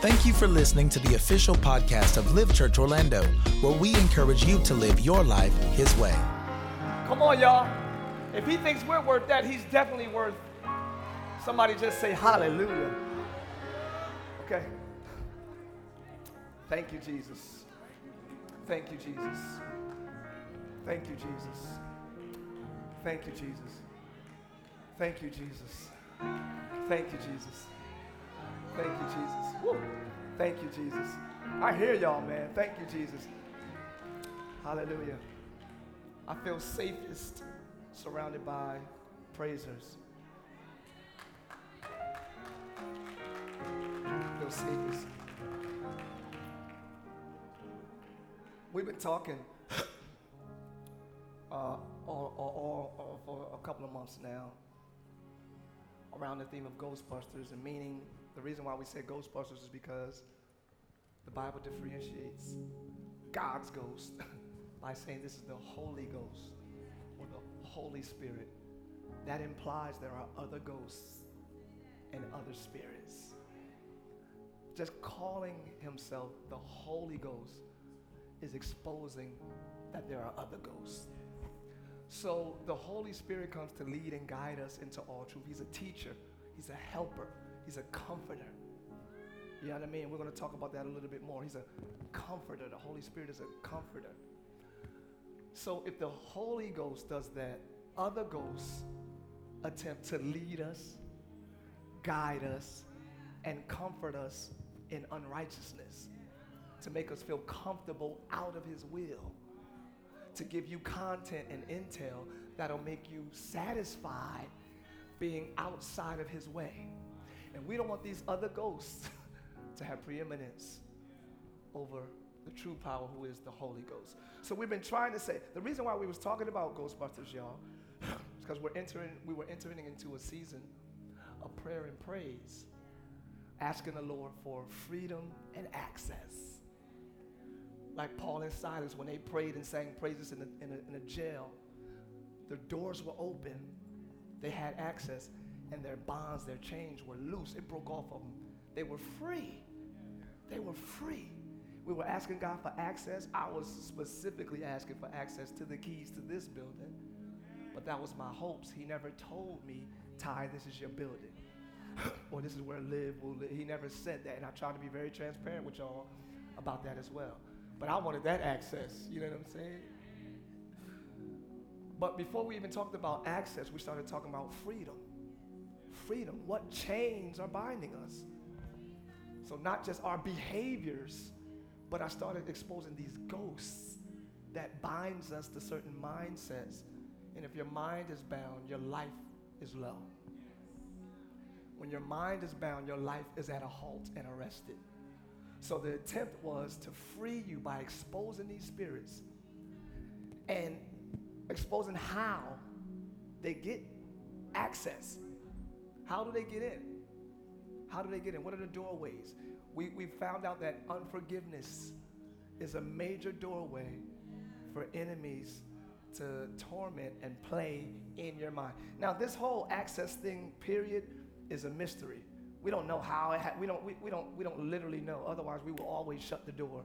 Thank you for listening to the official podcast of Live Church Orlando, where we encourage you to live your life His way. Come on, y'all. If he thinks we're worth that, he's definitely worth. Somebody just say hallelujah. Okay. Thank you, Jesus. Thank you, Jesus. Thank you, Jesus. Thank you, Jesus. Thank you, Jesus. Thank you, Jesus. Thank you, Jesus. Woo. Thank you, Jesus. I hear y'all, man. Thank you, Jesus. Hallelujah. I feel safest surrounded by praisers. Feel safest. We've been talking uh, all, all, all, all for a couple of months now around the theme of Ghostbusters, and meaning the reason why we say Ghostbusters is because the Bible differentiates God's ghost by saying this is the Holy Ghost or the Holy Spirit. That implies there are other ghosts and other spirits. Just calling himself the Holy Ghost is exposing that there are other ghosts. So the Holy Spirit comes to lead and guide us into all truth. He's a teacher, He's a helper, He's a comforter. You know what I mean? We're going to talk about that a little bit more. He's a comforter. The Holy Spirit is a comforter. So if the Holy Ghost does that, other ghosts attempt to lead us, guide us, and comfort us in unrighteousness, to make us feel comfortable out of His will, to give you content and intel that'll make you satisfied being outside of His way. And we don't want these other ghosts to have preeminence over the true power who is the Holy Ghost. So we've been trying to say the reason why we was talking about Ghostbusters, y'all, is because we're entering we were entering into a season of prayer and praise, asking the Lord for freedom and access. Like Paul and Silas when they prayed and sang praises in a, in a, in a jail, the doors were open, they had access, and their bonds, their chains were loose. It broke off of them. They were free. They were free. We were asking God for access. I was specifically asking for access to the keys to this building. But that was my hopes. He never told me, Tye, this is your building. or this is where live will live. He never said that. And I tried to be very transparent with y'all about that as well. But I wanted that access. You know what I'm saying? But before we even talked about access, we started talking about freedom. Freedom. What chains are binding us? So, not just our behaviors, but I started exposing these ghosts that binds us to certain mindsets. And if your mind is bound, your life is low. When your mind is bound, your life is at a halt and arrested. So the attempt was to free you by exposing these spirits and exposing how they get access. How do they get in? How do they get in? What are the doorways? We, we found out that unforgiveness is a major doorway for enemies to torment and play in your mind. Now, this whole access thing, period, is a mystery. We don't know how it ha- we don't we, we don't we don't literally know. Otherwise, we will always shut the door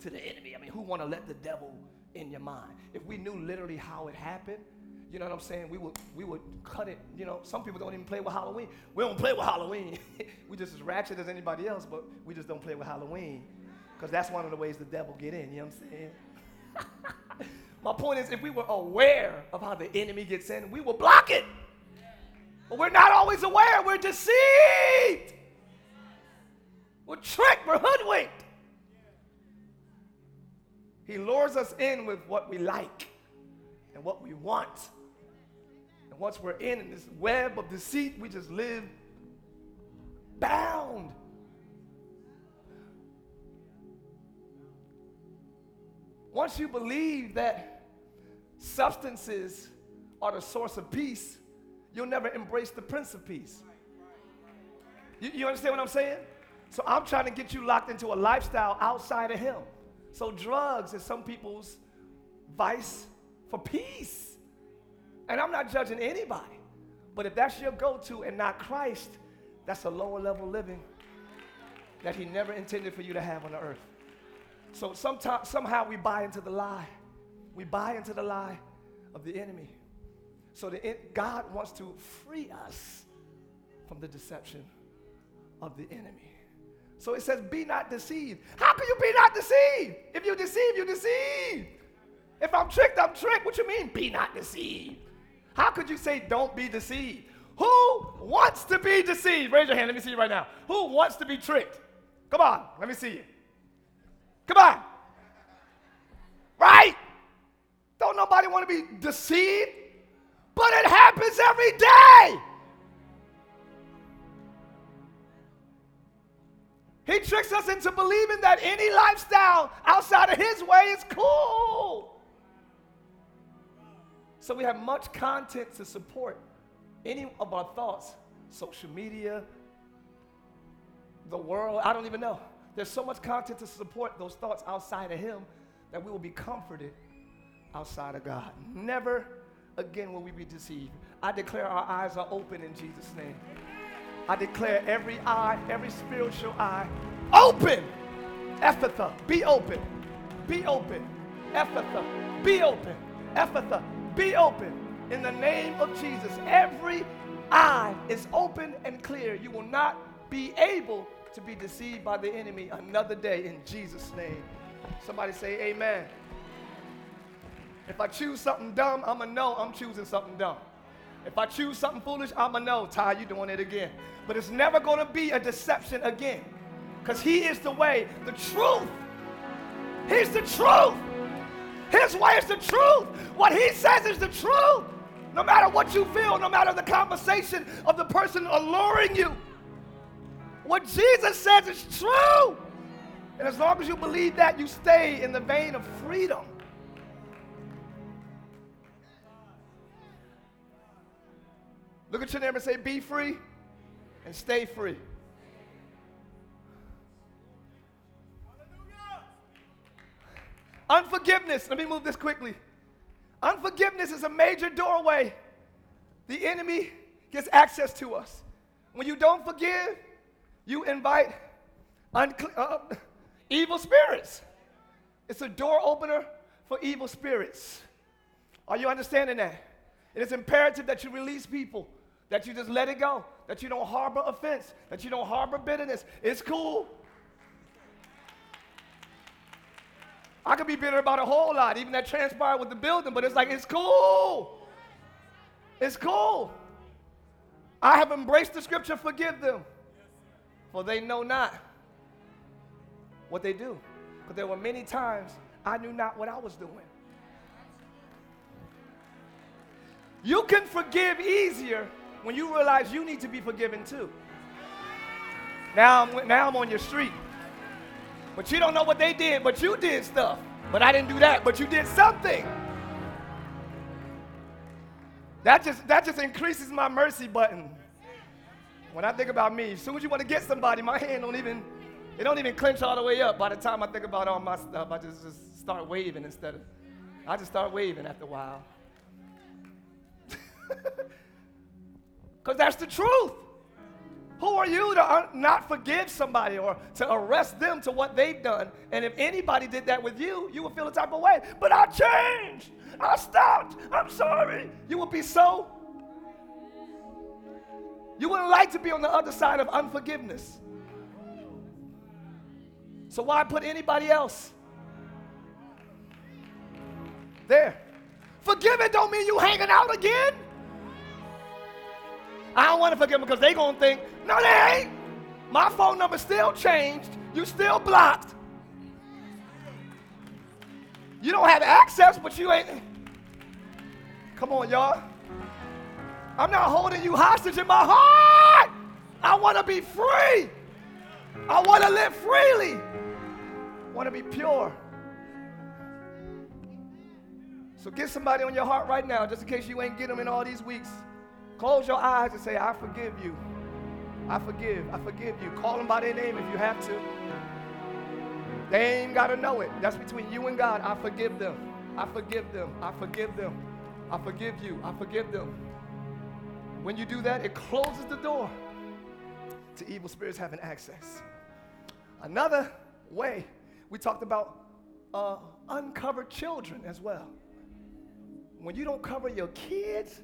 to the enemy. I mean, who want to let the devil in your mind? If we knew literally how it happened, you know what I'm saying? We would we would cut it. You know, some people don't even play with Halloween. We don't play with Halloween. we just as ratchet as anybody else, but we just don't play with Halloween because that's one of the ways the devil get in. You know what I'm saying? My point is, if we were aware of how the enemy gets in, we will block it. But we're not always aware. We're deceived. We're tricked. We're hoodwinked. He lures us in with what we like and what we want. And once we're in, in this web of deceit, we just live bound. Once you believe that substances are the source of peace, you'll never embrace the Prince of Peace. You, you, understand what I'm saying? So I'm trying to get you locked into a lifestyle outside of Him. So drugs is some people's vice for peace. And I'm not judging anybody. But if that's your go to and not Christ, that's a lower level living. that he never intended for you to have on the earth. So sometimes, somehow we buy into the lie. We buy into the lie of the enemy. So the, God wants to free us from the deception of the enemy. So it says, be not deceived. How can you be not deceived? If you deceive, you deceive. If I'm tricked, I'm tricked. What you mean, be not deceived? How could you say, don't be deceived? Who wants to be deceived? Raise your hand. Let me see you right now. Who wants to be tricked? Come on. Let me see you. Come on. Right? Don't nobody want to be deceived, but it happens every day. He tricks us into believing that any lifestyle outside of his way is cool. So we have much content to support any of our thoughts social media, the world, I don't even know. There's so much content to support those thoughts outside of Him that we will be comforted outside of God. Never again will we be deceived. I declare our eyes are open in Jesus' name. I declare every eye, every spiritual eye, open. Ephphatha, be open. Be open. Ephphatha, be open. Ephphatha, be open. In the name of Jesus, every eye is open and clear. You will not be able to be deceived by the enemy another day in Jesus' name. Somebody say, Amen. If I choose something dumb, I'm going to know I'm choosing something dumb. If I choose something foolish, I'm going to know, Tye, you doing it again. But it's never going to be a deception again. Because he is the way, the truth. He's the truth. His way is the truth. What he says is the truth. No matter what you feel, no matter the conversation of the person alluring you. What Jesus says is true. And as long as you believe that, you stay in the vein of freedom. Look at your neighbor and say, Be free and stay free. Unforgiveness. Let me move this quickly. Unforgiveness is a major doorway. The enemy gets access to us. When you don't forgive, you invite uncle- uh, evil spirits. It's a door opener for evil spirits. Are you understanding that? It is imperative that you release people, that you just let it go, that you don't harbor offense, that you don't harbor bitterness. It's cool. I could be bitter about a whole lot, even that transpired with the building, but it's like, it's cool. It's cool. I have embraced the scripture, forgive them for they know not what they do. But there were many times I knew not what I was doing. You can forgive easier when you realize you need to be forgiven too. Now I'm, now I'm on your street. But you don't know what they did, but you did stuff. But I didn't do that, but you did something. That just, that just increases my mercy button. When I think about me, as soon as you want to get somebody, my hand don't even, it don't even clench all the way up. By the time I think about all my stuff, I just, just start waving instead of, I just start waving after a while. Because that's the truth. Who are you to not forgive somebody or to arrest them to what they've done? And if anybody did that with you, you would feel the type of way. But I changed. I stopped. I'm sorry. You would be so you wouldn't like to be on the other side of unforgiveness. So why put anybody else there? Forgive it don't mean you hanging out again. I don't want to forgive them because they gonna think, no, they ain't. My phone number still changed. You still blocked. You don't have access, but you ain't. Come on, y'all. I'm not holding you hostage in my heart. I want to be free. I want to live freely. I want to be pure. So get somebody on your heart right now, just in case you ain't get them in all these weeks. Close your eyes and say, I forgive you. I forgive. I forgive you. Call them by their name if you have to. They ain't got to know it. That's between you and God. I forgive them. I forgive them. I forgive them. I forgive you. I forgive them. When you do that, it closes the door to evil spirits having access. Another way, we talked about uh, uncovered children as well. When you don't cover your kids,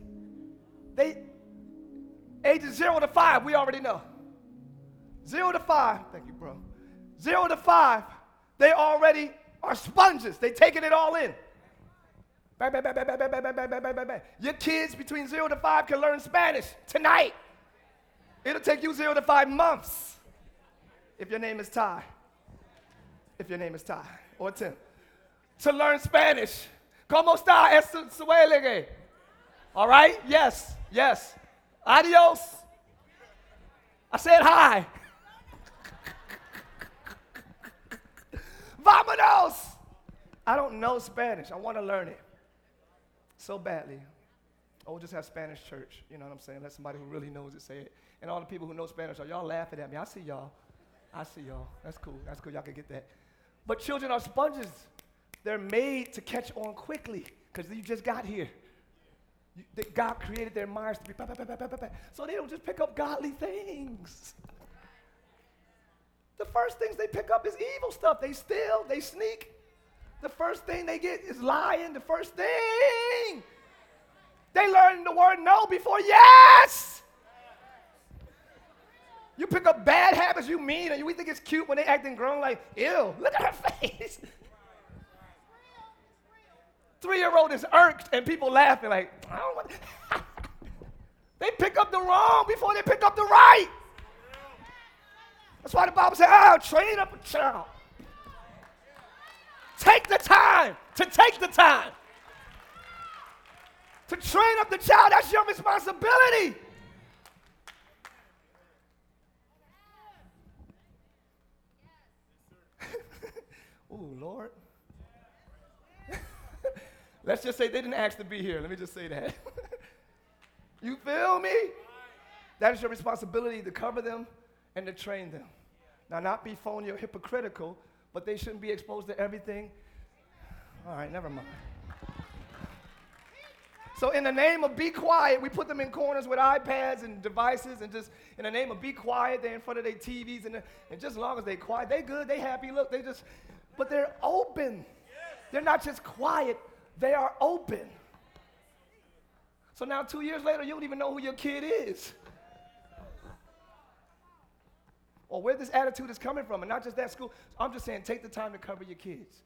they ages zero to five, we already know. Zero to five, thank you, bro. Zero to five, they already are sponges. They taking it all in. Your kids between zero to five can learn Spanish tonight. It'll take you zero to five months if your name is Tye. If your name is Tye or Tim. To learn Spanish. ¿Cómo está? Es suele. All right? Yes, yes. Adios. I said hi. Vámonos. I don't know Spanish. I want to learn it so badly. Oh, just have Spanish church. You know what I'm saying? Let somebody who really knows it say it. And all the people who know Spanish are y'all laughing at me. I see y'all. I see y'all. That's cool. That's cool. Y'all can get that. But children are sponges. They're made to catch on quickly because you just got here. You, they, God created their minds to be, bah, bah, bah, so they don't just pick up godly things. The first things they pick up is evil stuff. They steal, they sneak. The first thing they get is lying. The first thing. They learn the word no before yes. You pick up bad habits you mean, and we think it's cute when they acting grown, like, ew, look at her face. Three-year-old is irked, and people laughing like, I don't want. they pick up the wrong before they pick up the right. That's why the Bible says, "Oh, train up a child." Take the time to take the time to train up the child. That's your responsibility. oh, Lord. Let's just say they didn't ask to be here. Let me just say that. you feel me? That is your responsibility to cover them and to train them. Now, not be phony or hypocritical, but they shouldn't be exposed to everything. All right, never mind. So, in the name of be quiet, we put them in corners with iPads and devices, and just in the name of be quiet, they're in front of their TVs, and, and just as long as they quiet, they're good, they happy. Look, they just, but they're open. They're not just quiet, they are open. So now, two years later, you don't even know who your kid is. Or where this attitude is coming from, and not just that school. I'm just saying, take the time to cover your kids.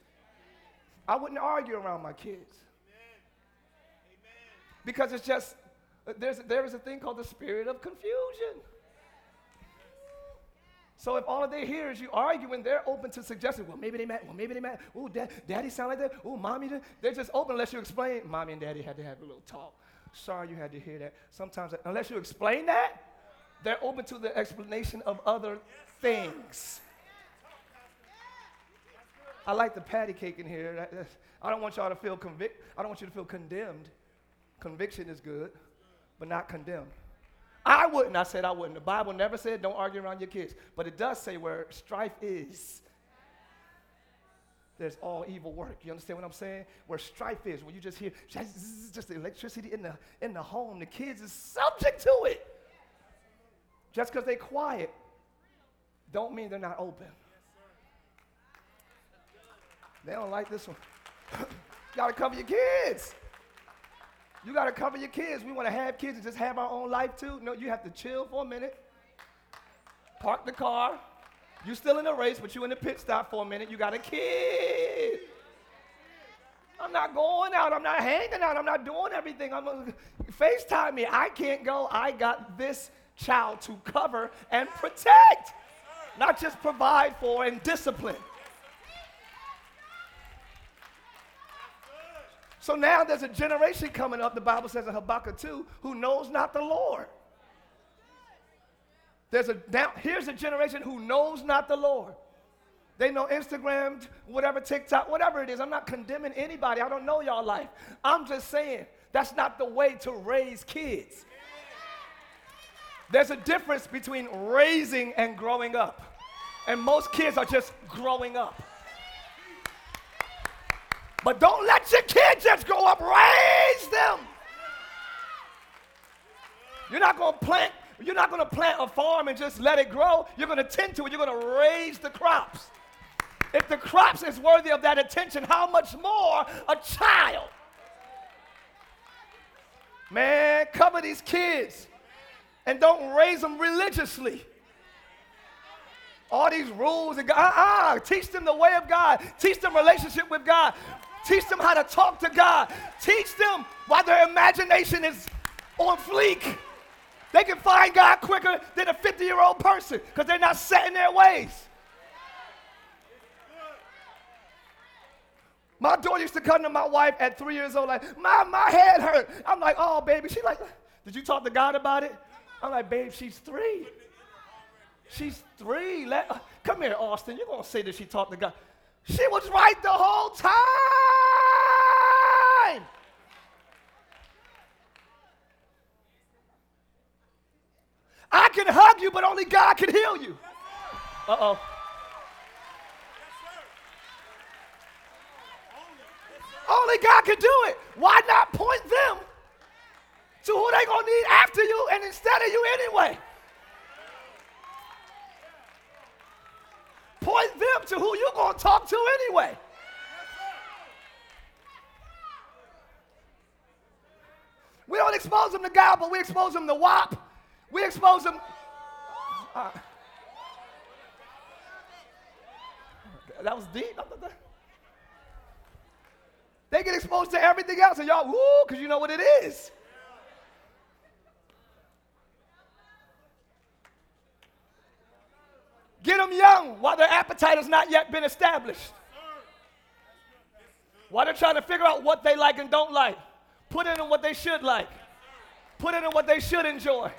I wouldn't argue around my kids. Because it's just, uh, there's, there is a thing called the spirit of confusion. So if all they hear is you arguing, they're open to suggesting, well, maybe they met. well, maybe they met. Oh, dad, daddy sound like that. Oh, mommy, they're just open unless you explain. Mommy and daddy had to have a little talk. Sorry you had to hear that. Sometimes, unless you explain that, they're open to the explanation of other things. I like the patty cake in here. I don't want y'all to feel convict. I don't want you to feel condemned. Conviction is good, but not condemned. I wouldn't. I said I wouldn't. The Bible never said don't argue around your kids, but it does say where strife is, there's all evil work. You understand what I'm saying? Where strife is, where you just hear just the electricity in the in the home, the kids is subject to it. Just because they're quiet, don't mean they're not open. They don't like this one. you gotta cover your kids. You gotta cover your kids. We wanna have kids and just have our own life too. No, you have to chill for a minute. Park the car. You're still in the race, but you in the pit stop for a minute. You got a kid. I'm not going out. I'm not hanging out. I'm not doing everything. I'm gonna FaceTime me. I can't go. I got this child to cover and protect, not just provide for and discipline. So now there's a generation coming up, the Bible says in Habakkuk 2, who knows not the Lord. There's a now here's a generation who knows not the Lord. They know Instagram, whatever, TikTok, whatever it is. I'm not condemning anybody. I don't know y'all life. I'm just saying that's not the way to raise kids. There's a difference between raising and growing up. And most kids are just growing up. But don't let your kids just grow up. Raise them. You're not going to plant You're not going to plant a farm and just let it grow. You're going to tend to it. You're going to raise the crops. If the crops is worthy of that attention, how much more a child? Man, cover these kids and don't raise them religiously. All these rules and uh-uh. teach them the way of God. Teach them relationship with God. Teach them how to talk to God. Teach them why their imagination is on fleek. They can find God quicker than a 50 year old person because they're not set in their ways. My daughter used to come to my wife at three years old, like, my, my head hurt. I'm like, oh, baby. She's like, did you talk to God about it? I'm like, babe, she's three. She's three. Let, come here, Austin. You're going to say that she talked to God. She was right the whole time. I can hug you, but only God can heal you. Uh oh. Only God can do it. Why not point them to who they gonna need after you and instead of you anyway? To who you gonna talk to anyway. We don't expose them to God, but we expose them to WAP. We expose them. Uh, that was deep. They get exposed to everything else, and y'all, woo, because you know what it is. Get them young while their appetite has not yet been established. While they're trying to figure out what they like and don't like. Put in what they should like. Put in what they should enjoy.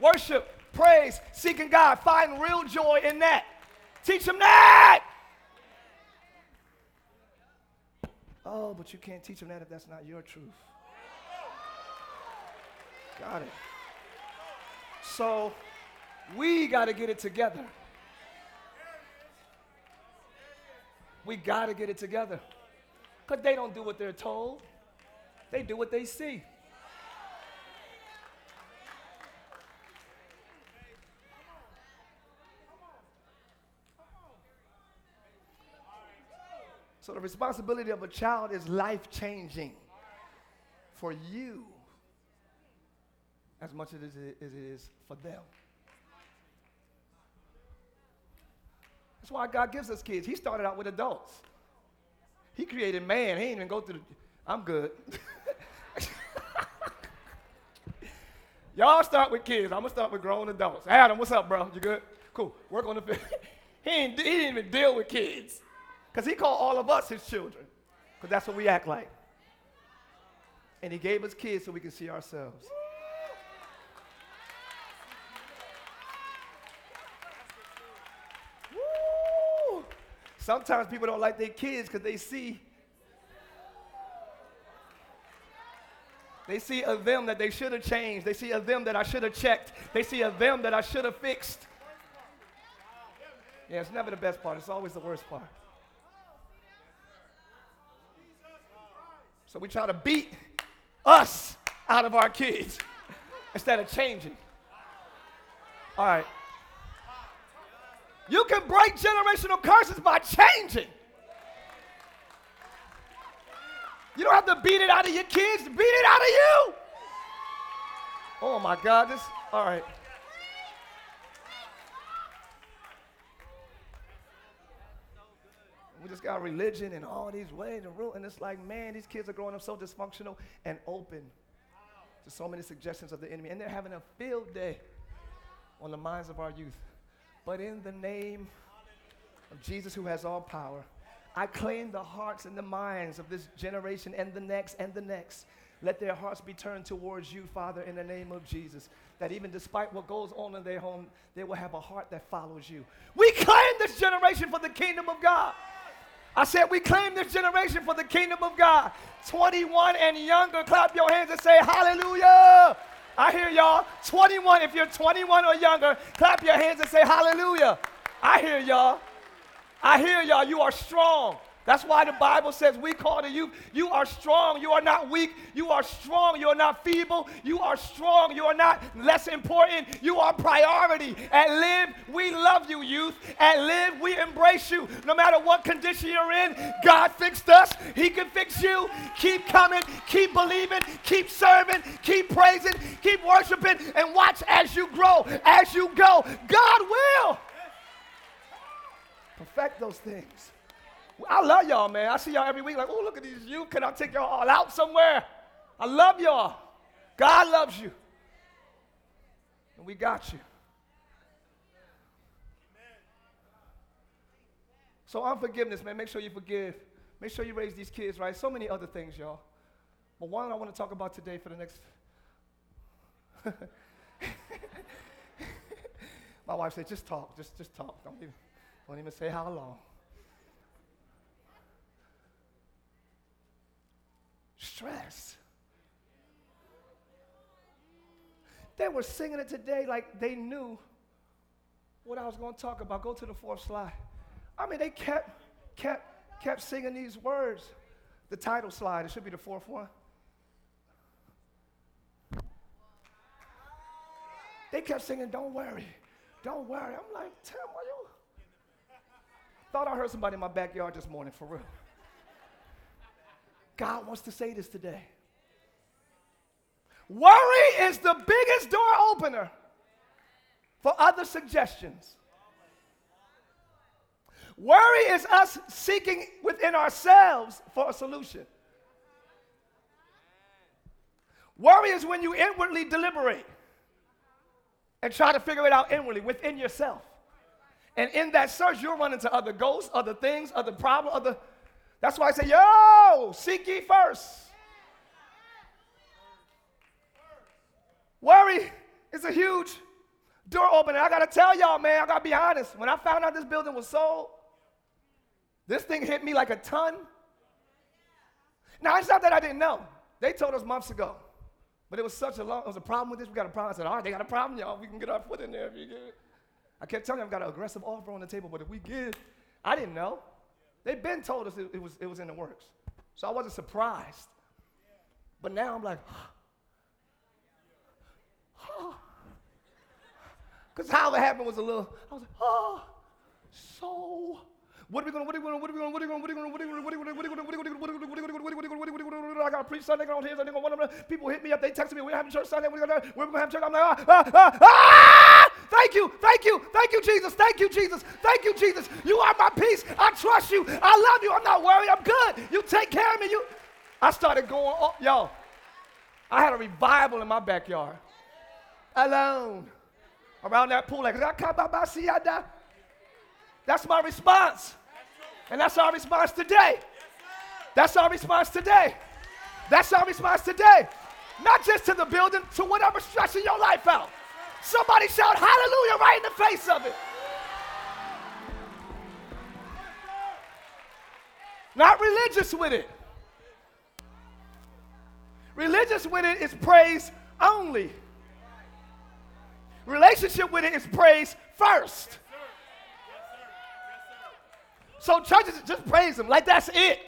Worship, praise, seeking God. Find real joy in that. Teach them that. Oh, but you can't teach them that if that's not your truth. Got it. So we got to get it together. We got to get it together. Because they don't do what they're told, they do what they see. So the responsibility of a child is life changing for you as much as it is for them. That's why God gives us kids. He started out with adults. He created man. He didn't even go through the. I'm good. Y'all start with kids. I'm gonna start with grown adults. Adam, what's up, bro? You good? Cool. Work on the. he, ain't, he didn't even deal with kids. Because he called all of us his children. Because that's what we act like. And he gave us kids so we can see ourselves. Woo! Sometimes people don't like their kids because they see They see a them that they should have changed. They see a them that I should have checked. They see a them that I should have fixed. Yeah, it's never the best part. It's always the worst part. So we try to beat us out of our kids instead of changing. All right. You can break generational curses by changing. You don't have to beat it out of your kids, beat it out of you. Oh my God, this, all right. We just got religion and all these ways and rules. And it's like, man, these kids are growing up so dysfunctional and open to so many suggestions of the enemy. And they're having a field day on the minds of our youth. But in the name of Jesus, who has all power, I claim the hearts and the minds of this generation and the next and the next. Let their hearts be turned towards you, Father, in the name of Jesus. That even despite what goes on in their home, they will have a heart that follows you. We claim this generation for the kingdom of God. I said, we claim this generation for the kingdom of God. 21 and younger, clap your hands and say, Hallelujah. I hear y'all. 21, if you're 21 or younger, clap your hands and say, Hallelujah. I hear y'all. I hear y'all. You are strong. That's why the Bible says we call to you. You are strong. You are not weak. You are strong. You are not feeble. You are strong. You are not less important. You are priority. At Live, we love you, youth. At Live, we embrace you. No matter what condition you're in, God fixed us. He can fix you. Keep coming. Keep believing. Keep serving. Keep praising. Keep worshiping. And watch as you grow, as you go. God will perfect those things. I love y'all, man. I see y'all every week, like, oh, look at these youth. Can I take y'all all out somewhere? I love y'all. God loves you. And we got you. So unforgiveness, man. Make sure you forgive. Make sure you raise these kids right. So many other things, y'all. But one I want to talk about today for the next. My wife said, just talk, just, just talk. Don't even, don't even say how long. Stress. They were singing it today like they knew what I was going to talk about. Go to the fourth slide. I mean, they kept, kept, kept singing these words. The title slide, it should be the fourth one. They kept singing, Don't worry, don't worry. I'm like, Tim, why you? Thought I heard somebody in my backyard this morning, for real. God wants to say this today. Worry is the biggest door opener for other suggestions. Worry is us seeking within ourselves for a solution. Worry is when you inwardly deliberate and try to figure it out inwardly within yourself. And in that search, you'll run into other ghosts, other things, other problems, other that's why I say, yo, seek ye first. Worry is a huge door opener. I gotta tell y'all, man, I gotta be honest. When I found out this building was sold, this thing hit me like a ton. Now, it's not that I didn't know. They told us months ago. But it was such a long, it was a problem with this. We got a problem. I said, all right, they got a problem, y'all. We can get our foot in there if you get it. I kept telling them I've got an aggressive offer on the table, but if we give, I didn't know. They've been told us it, it, was, it was in the works. So I wasn't surprised. But now I'm like, Because how it happened was a little, I was like, oh, so what are we gonna, what are we gonna, what are we gonna, what are we gonna, what are we gonna, what are we gonna, what are we gonna, what are we gonna, what are we gonna, what are we gonna, what are we gonna, what are we gonna, what are I gotta preach Sunday on here, Sunday on one of them. People hit me up, they text me, we're having church Sunday, we're gonna, we're gonna have church. I'm like, ah, ah, ah, thank you, thank you, thank you, Jesus, thank you, Jesus, thank you, Jesus. You are my peace. I trust you. I love you. I'm not worried. I'm good. You take care of me. You. I started going, oh, yo. I had a revival in my backyard, alone, around that pool. Like, that's my response. And that's our response today. That's our response today. That's our response today. Not just to the building, to whatever stressing your life out. Somebody shout hallelujah right in the face of it. Not religious with it. Religious with it is praise only. Relationship with it is praise first. So churches just praise him like that's it.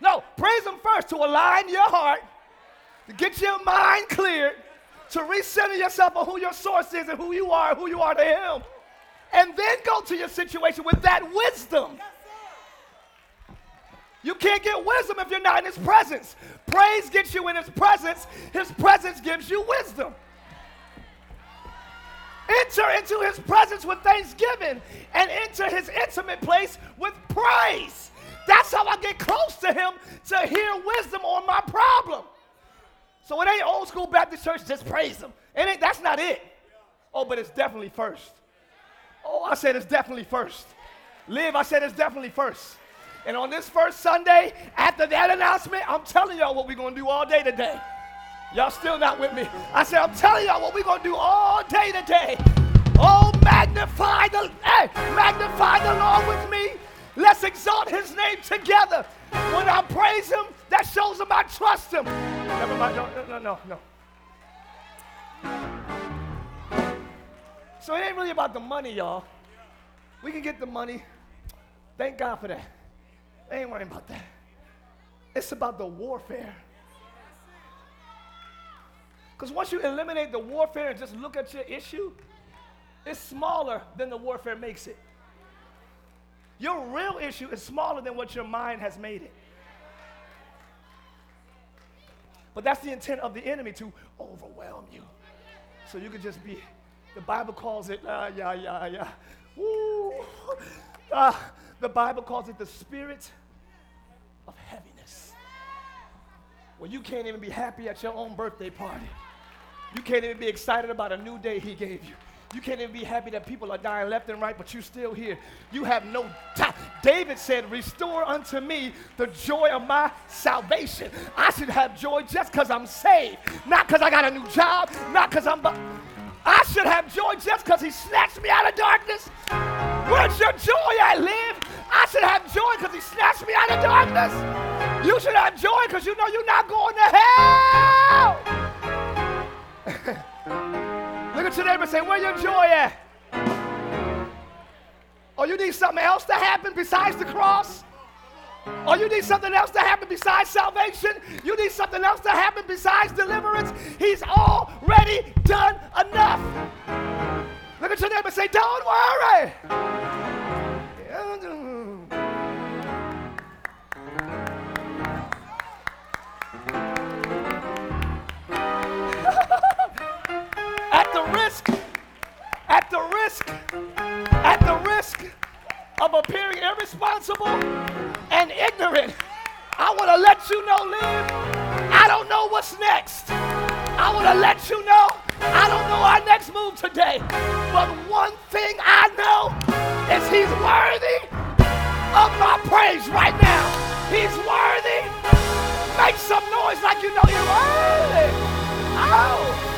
No, praise him first to align your heart, to get your mind cleared, to recenter yourself on who your source is and who you are, who you are to him. And then go to your situation with that wisdom. You can't get wisdom if you're not in his presence. Praise gets you in his presence. His presence gives you wisdom. Enter into his presence with thanksgiving and enter his intimate place with praise. That's how I get close to him to hear wisdom on my problem. So it ain't old school Baptist church, just praise him. It ain't, that's not it. Oh, but it's definitely first. Oh, I said it's definitely first. Live, I said it's definitely first. And on this first Sunday, after that announcement, I'm telling y'all what we're going to do all day today. Y'all still not with me. I said, I'm telling y'all what we're going to do all day today. Oh, magnify the, hey, magnify the Lord with me. Let's exalt his name together. When I praise him, that shows him I trust him. Never mind. No, no, no, no. So it ain't really about the money, y'all. We can get the money. Thank God for that. They ain't worrying about that. It's about the warfare. Because once you eliminate the warfare and just look at your issue, it's smaller than the warfare makes it. Your real issue is smaller than what your mind has made it. But that's the intent of the enemy to overwhelm you. So you could just be, the Bible calls it, uh, yeah, yeah, yeah. Woo. Uh, the Bible calls it the spirit of heaviness. Well, you can't even be happy at your own birthday party. You can't even be excited about a new day he gave you. You can't even be happy that people are dying left and right, but you're still here. You have no time. David said, Restore unto me the joy of my salvation. I should have joy just because I'm saved, not because I got a new job, not because I'm. I should have joy just because he snatched me out of darkness. Where's your joy at, live? I should have joy because he snatched me out of darkness. You should have joy because you know you're not going to hell. Look at your neighbor and say, Where your joy at? Or oh, you need something else to happen besides the cross? Or oh, you need something else to happen besides salvation? You need something else to happen besides deliverance? He's already done enough. Look at your neighbor and say, Don't worry. at the risk, at the risk at the risk of appearing irresponsible and ignorant, I want to let you know, Live, I don't know what's next. I want to let you know, I don't know our next move today. But one thing I know is He's worthy of my praise right now. He's worthy. Make some noise like you know you're worthy. Oh.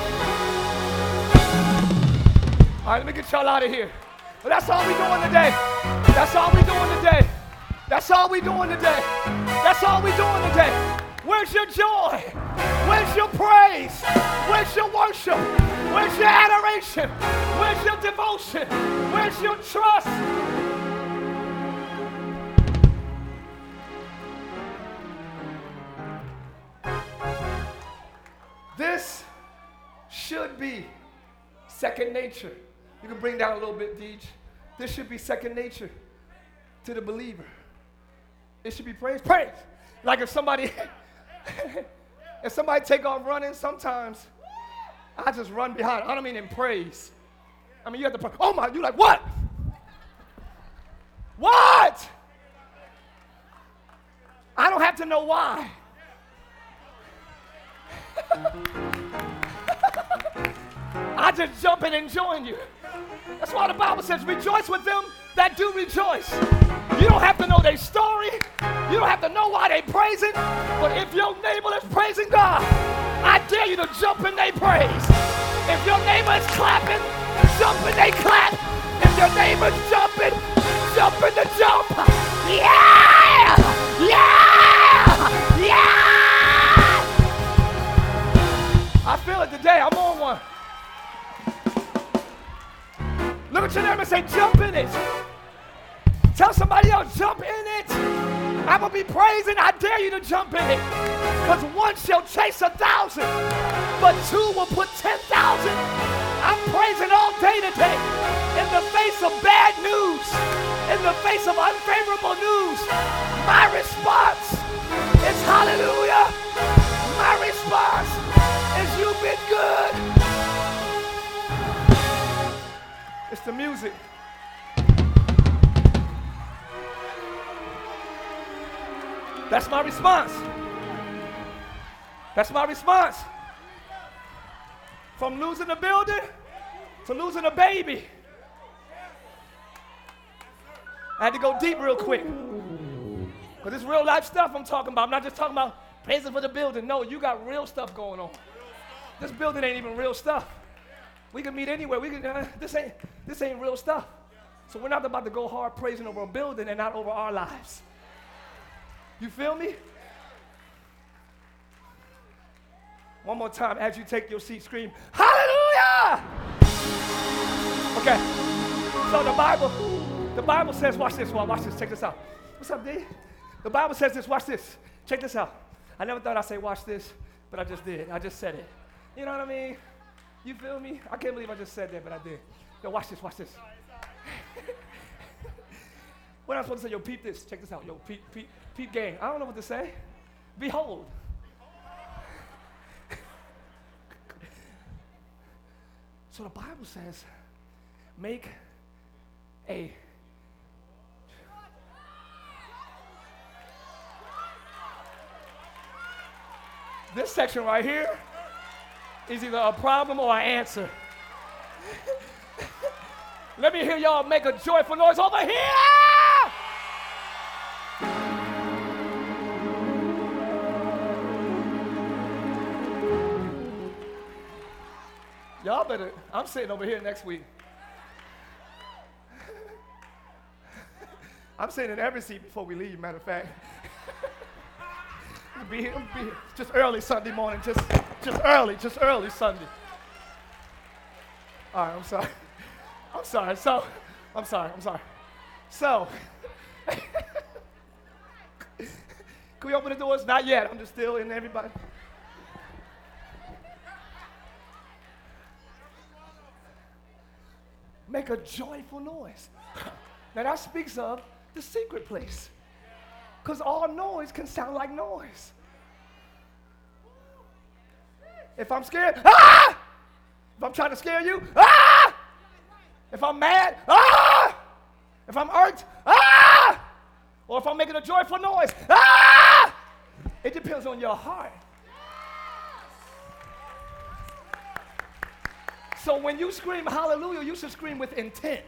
All right, let me get y'all out of here. That's all we doing today. That's all we doing today. That's all we doing today. That's all we doing today. Where's your joy? Where's your praise? Where's your worship? Where's your adoration? Where's your devotion? Where's your trust? This should be second nature. You can bring down a little bit, Deej. This should be second nature to the believer. It should be praise. Praise. Like if somebody, if somebody take off running, sometimes I just run behind. I don't mean in praise. I mean you have to pray. Oh my, you like what? What? I don't have to know why. I just jump in and join you. That's why the Bible says, rejoice with them that do rejoice. You don't have to know their story. You don't have to know why they praising. But if your neighbor is praising God, I dare you to jump in their praise. If your neighbor is clapping, jump in they clap. If your neighbor's jumping, jump in the jump. Yeah! Yeah! Yeah! I feel it today. I'm on one. Look at your neighbor and say, jump in it. Tell somebody else, jump in it. I'm going to be praising. I dare you to jump in it. Because one shall chase a thousand, but two will put 10,000. I'm praising all day today. In the face of bad news, in the face of unfavorable news, my response is hallelujah. My response is you've been good. The music. That's my response. That's my response. From losing a building to losing a baby. I had to go deep real quick. Because it's real life stuff I'm talking about. I'm not just talking about praising for the building. No, you got real stuff going on. This building ain't even real stuff. We can meet anywhere. We can. Uh, this ain't this ain't real stuff. So we're not about to go hard praising over a building and not over our lives. You feel me? One more time as you take your seat, scream, Hallelujah! Okay. So the Bible, the Bible says, watch this, watch this, check this out. What's up, D? The Bible says this. Watch this. Check this out. I never thought I'd say watch this, but I just did. I just said it. You know what I mean? You feel me? I can't believe I just said that, but I did. Yo, watch this. Watch this. what am I supposed to say? Yo, peep this. Check this out. Yo, peep, peep, peep gang. I don't know what to say. Behold. so the Bible says, make a This section right here is either a problem or an answer. Let me hear y'all make a joyful noise over here. Y'all better, I'm sitting over here next week. I'm sitting in every seat before we leave, matter of fact. be here, be here. Just early Sunday morning, just, just early, just early Sunday. All right, I'm sorry. I'm sorry. So, I'm sorry. I'm sorry. So, can we open the doors? Not yet. I'm just still in everybody. Make a joyful noise. Now that speaks of the secret place. Because all noise can sound like noise. If I'm scared, ah! If I'm trying to scare you, ah! If I'm mad, ah! If I'm irked, ah! Or if I'm making a joyful noise, ah! It depends on your heart. So when you scream hallelujah, you should scream with intent.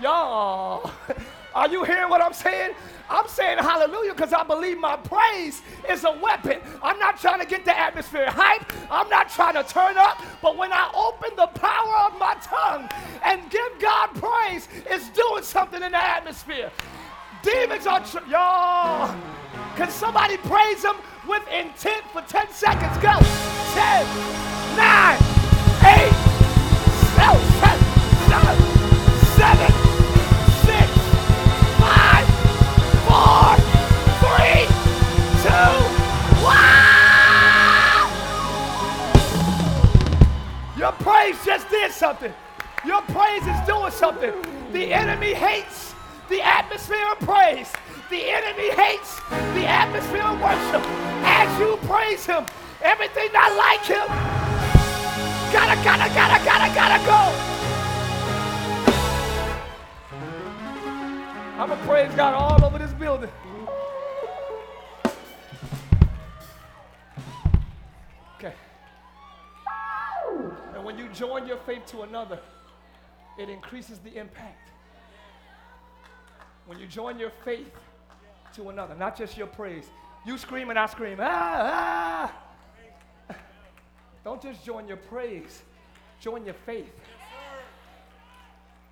Y'all, Are you hearing what I'm saying? I'm saying hallelujah because I believe my praise is a weapon. I'm not trying to get the atmosphere hype. I'm not trying to turn up. But when I open the power of my tongue and give God praise, it's doing something in the atmosphere. Demons are, tr- y'all. Can somebody praise him with intent for 10 seconds? Go. 10, 9, 8, 7, 7, 7 did something. Your praise is doing something. The enemy hates the atmosphere of praise. The enemy hates the atmosphere of worship. As you praise him, everything not like him gotta, gotta, gotta, gotta, gotta go. I'm going to praise God all over this building. When you join your faith to another, it increases the impact. When you join your faith to another, not just your praise. You scream and I scream. Ah, ah. Don't just join your praise, join your faith.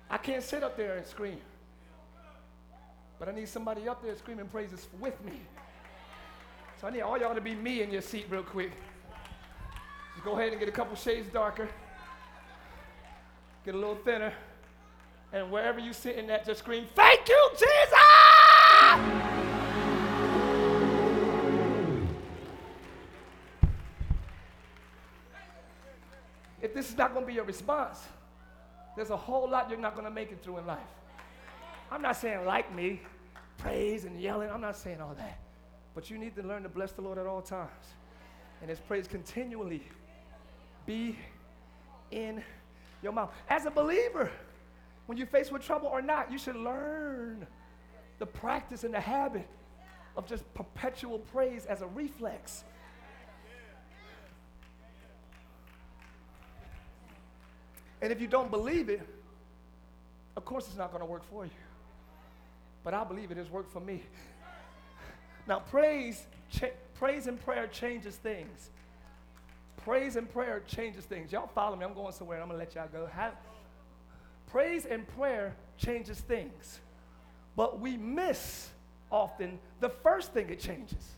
I can't sit up there and scream. But I need somebody up there screaming praises with me. So I need all y'all to be me in your seat real quick. Just go ahead and get a couple shades darker. Get a little thinner. And wherever you sitting at, just scream, Thank you, Jesus! If this is not going to be your response, there's a whole lot you're not going to make it through in life. I'm not saying like me, praise and yelling. I'm not saying all that. But you need to learn to bless the Lord at all times. And his praise continually be in your mouth. As a believer, when you're faced with trouble or not, you should learn the practice and the habit of just perpetual praise as a reflex. And if you don't believe it, of course it's not going to work for you but I believe it has worked for me. Now, praise, cha- praise and prayer changes things. Praise and prayer changes things. Y'all follow me. I'm going somewhere. I'm going to let y'all go. Have, praise and prayer changes things. But we miss often the first thing it changes.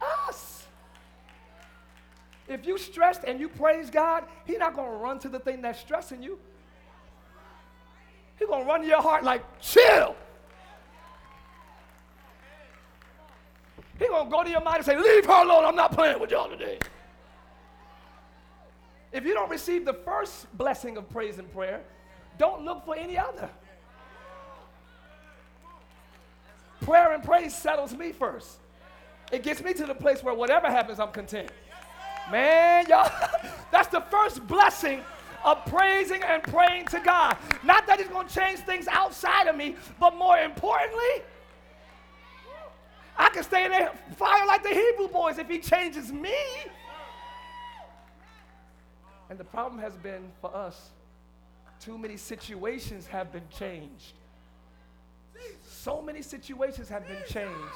Us. If you stressed and you praise God, He's not going to run to the thing that's stressing you. He's going to run to your heart like, chill. He's going to go to your mind and say, leave her alone. I'm not playing with y'all today. If you don't receive the first blessing of praise and prayer, don't look for any other. Prayer and praise settles me first. It gets me to the place where whatever happens, I'm content. Man, y'all, that's the first blessing of praising and praying to God. Not that He's going to change things outside of me, but more importantly, I can stay in the fire like the Hebrew boys if He changes me. And the problem has been for us, too many situations have been changed. So many situations have been changed,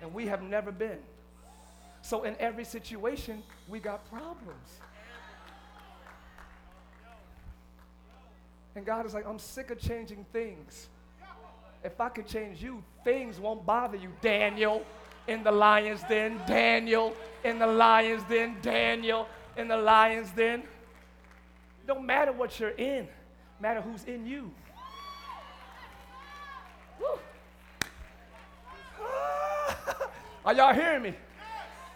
and we have never been. So, in every situation, we got problems. And God is like, I'm sick of changing things. If I could change you, things won't bother you. Daniel in the lion's den, Daniel in the lion's den, Daniel in the lion's den. Don't matter what you're in, matter who's in you. Ah, are y'all hearing me?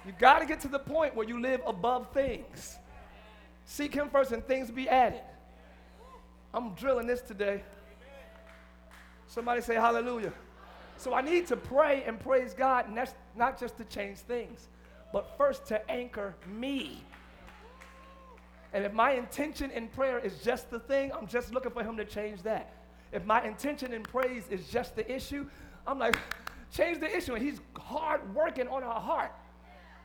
You got to get to the point where you live above things. Seek Him first and things be added. I'm drilling this today. Somebody say hallelujah. So I need to pray and praise God, and that's not just to change things, but first to anchor me. And if my intention in prayer is just the thing, I'm just looking for Him to change that. If my intention in praise is just the issue, I'm like, change the issue. And He's hard working on our heart.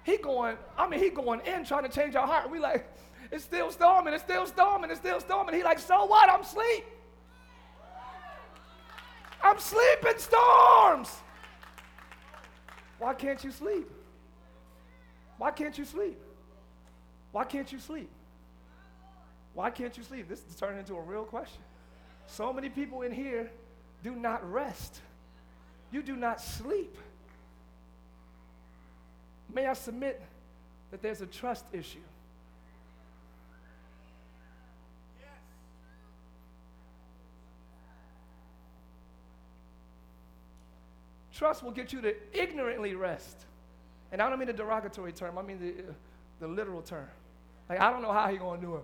He going, I mean, he going in trying to change our heart. We like, it's still storming, it's still storming, it's still storming. He like, so what? I'm asleep. I'm sleeping storms. Why can't you sleep? Why can't you sleep? Why can't you sleep? Why can't you sleep? This is turning into a real question. So many people in here do not rest. You do not sleep. May I submit that there's a trust issue? Trust will get you to ignorantly rest. And I don't mean the derogatory term, I mean the, the literal term. Like, I don't know how he's going to do it.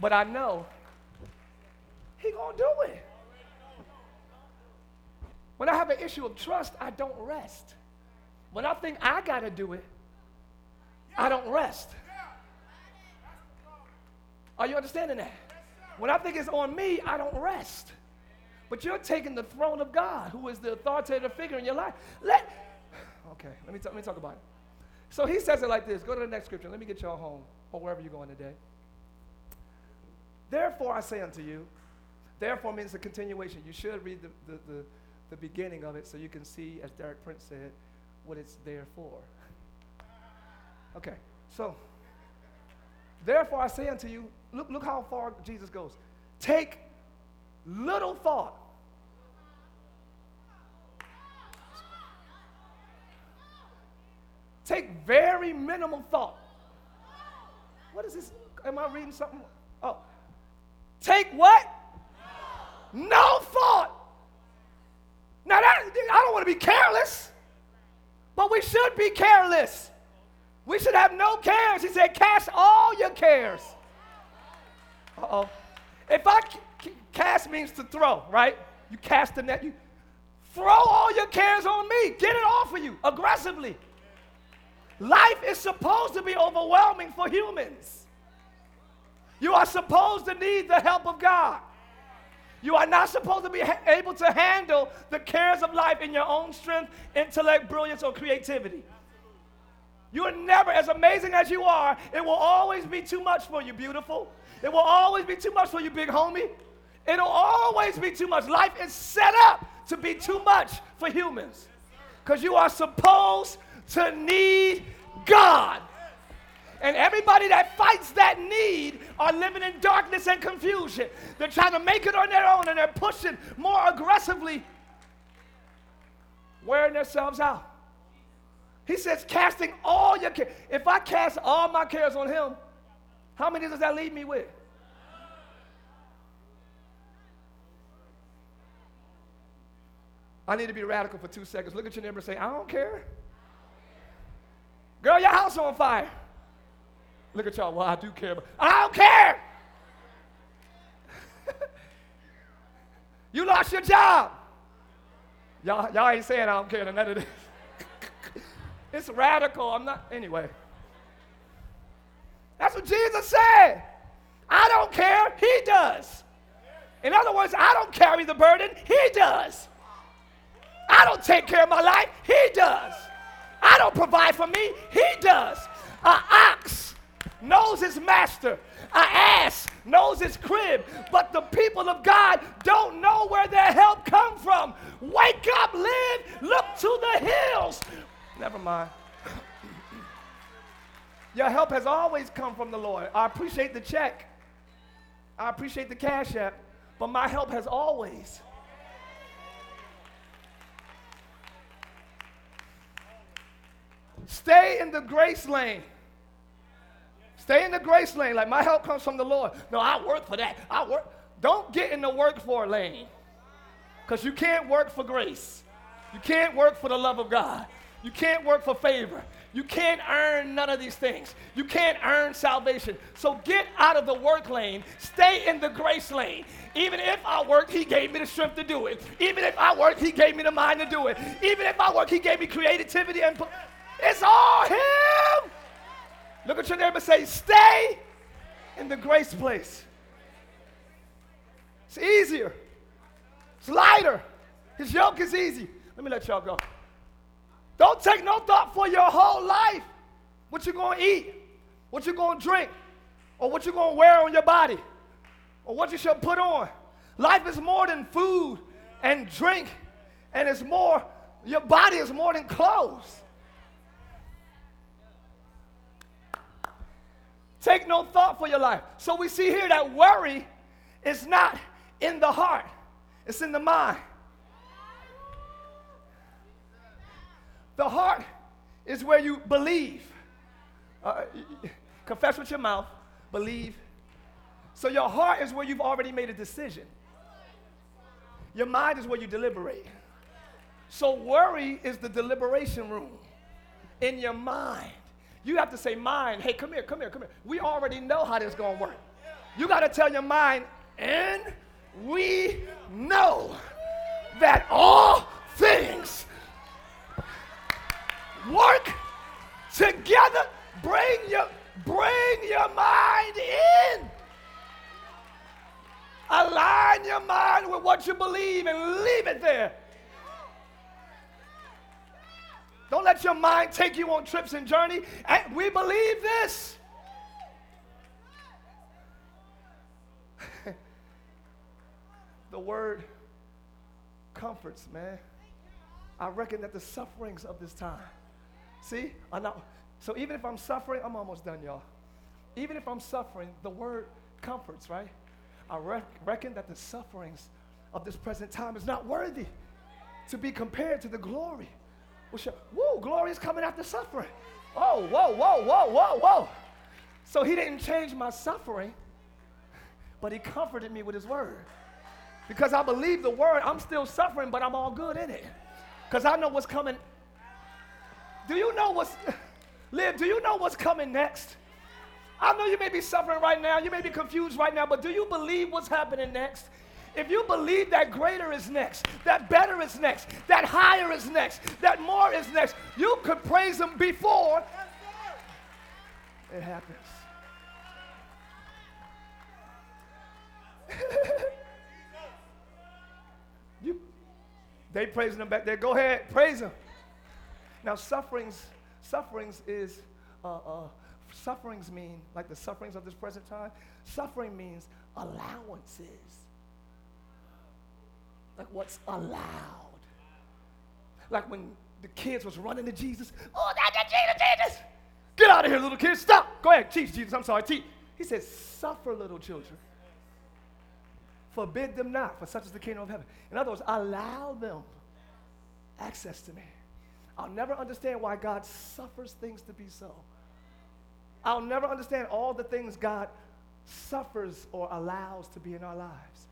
But I know he going to do it. When I have an issue of trust, I don't rest. When I think I got to do it, I don't rest. Are you understanding that? When I think it's on me, I don't rest. But you're taking the throne of God, who is the authoritative figure in your life. Let okay, let me, t- let me talk about it. So he says it like this. Go to the next scripture. Let me get y'all home or wherever you're going today. Therefore, I say unto you, therefore means a continuation. You should read the, the, the, the beginning of it so you can see, as Derek Prince said, what it's there for. Okay, so therefore I say unto you, look, look how far Jesus goes. Take little thought. Take very minimal thought. What is this? Am I reading something? Oh. Take what? No, no thought. Now that I don't want to be careless, but we should be careless. We should have no cares. He said, cast all your cares. Uh-oh. If I cast means to throw, right? You cast the net. You throw all your cares on me. Get it off of you aggressively. Life is supposed to be overwhelming for humans. You are supposed to need the help of God. You are not supposed to be ha- able to handle the cares of life in your own strength, intellect, brilliance, or creativity. You are never, as amazing as you are, it will always be too much for you, beautiful. It will always be too much for you, big homie. It'll always be too much. Life is set up to be too much for humans. Because you are supposed to need God. And everybody that fights that need are living in darkness and confusion. They're trying to make it on their own and they're pushing more aggressively, wearing themselves out. He says, casting all your cares. If I cast all my cares on him, How many does that leave me with? I need to be radical for two seconds. Look at your neighbor and say, I don't care. Girl, your house on fire. Look at y'all. Well, I do care, but I don't care. you lost your job. Y'all, y'all ain't saying I don't care none of this. it's radical. I'm not, anyway. That's what Jesus said. I don't care. He does. In other words, I don't carry the burden. He does. I don't take care of my life. He does. I don't provide for me. He does. An ox knows his master. An ass knows his crib. But the people of God don't know where their help come from. Wake up, live, look to the hills. Never mind. Your help has always come from the Lord. I appreciate the check. I appreciate the cash app. But my help has always Stay in the grace lane. Stay in the grace lane. Like my help comes from the Lord. No, I work for that. I work. Don't get in the work for lane. Because you can't work for grace. You can't work for the love of God. You can't work for favor. You can't earn none of these things. You can't earn salvation. So get out of the work lane. Stay in the grace lane. Even if I work, He gave me the strength to do it. Even if I work, He gave me the mind to do it. Even if I work, He gave me creativity and. It's all Him. Look at your neighbor say, stay in the grace place. It's easier. It's lighter. His yoke is easy. Let me let y'all go. Don't take no thought for your whole life. What you gonna eat, what you gonna drink, or what you gonna wear on your body, or what you should put on. Life is more than food and drink, and it's more, your body is more than clothes. Take no thought for your life. So we see here that worry is not in the heart, it's in the mind. The heart is where you believe. Uh, confess with your mouth, believe. So your heart is where you've already made a decision. Your mind is where you deliberate. So worry is the deliberation room in your mind. You have to say, mind, hey, come here, come here, come here. We already know how this is to work. You got to tell your mind, and we know that all things work together. Bring your, bring your mind in. Align your mind with what you believe and leave it there. Don't let your mind take you on trips and journey. And we believe this. the word comforts, man. I reckon that the sufferings of this time. See, I know. So even if I'm suffering, I'm almost done, y'all. Even if I'm suffering, the word comforts, right? I reckon that the sufferings of this present time is not worthy to be compared to the glory Whoa, glory is coming after suffering. Oh, whoa, whoa, whoa, whoa, whoa. So he didn't change my suffering, but he comforted me with his word. Because I believe the word, I'm still suffering, but I'm all good in it. Because I know what's coming. Do you know what's, Live, do you know what's coming next? I know you may be suffering right now, you may be confused right now, but do you believe what's happening next? If you believe that greater is next, that better is next, that higher is next, that more is next, you could praise Him before it happens. you, they praising him back there. Go ahead, praise him. Now, sufferings, sufferings is, uh, uh, sufferings mean, like the sufferings of this present time, suffering means allowances like what's allowed. Like when the kids was running to Jesus, oh, that's Jesus, Jesus. Get out of here, little kids. Stop. Go ahead. Teach, Jesus. I'm sorry. Teach. He says, suffer little children. Forbid them not, for such is the kingdom of heaven. In other words, allow them access to me. I'll never understand why God suffers things to be so. I'll never understand all the things God suffers or allows to be in our lives.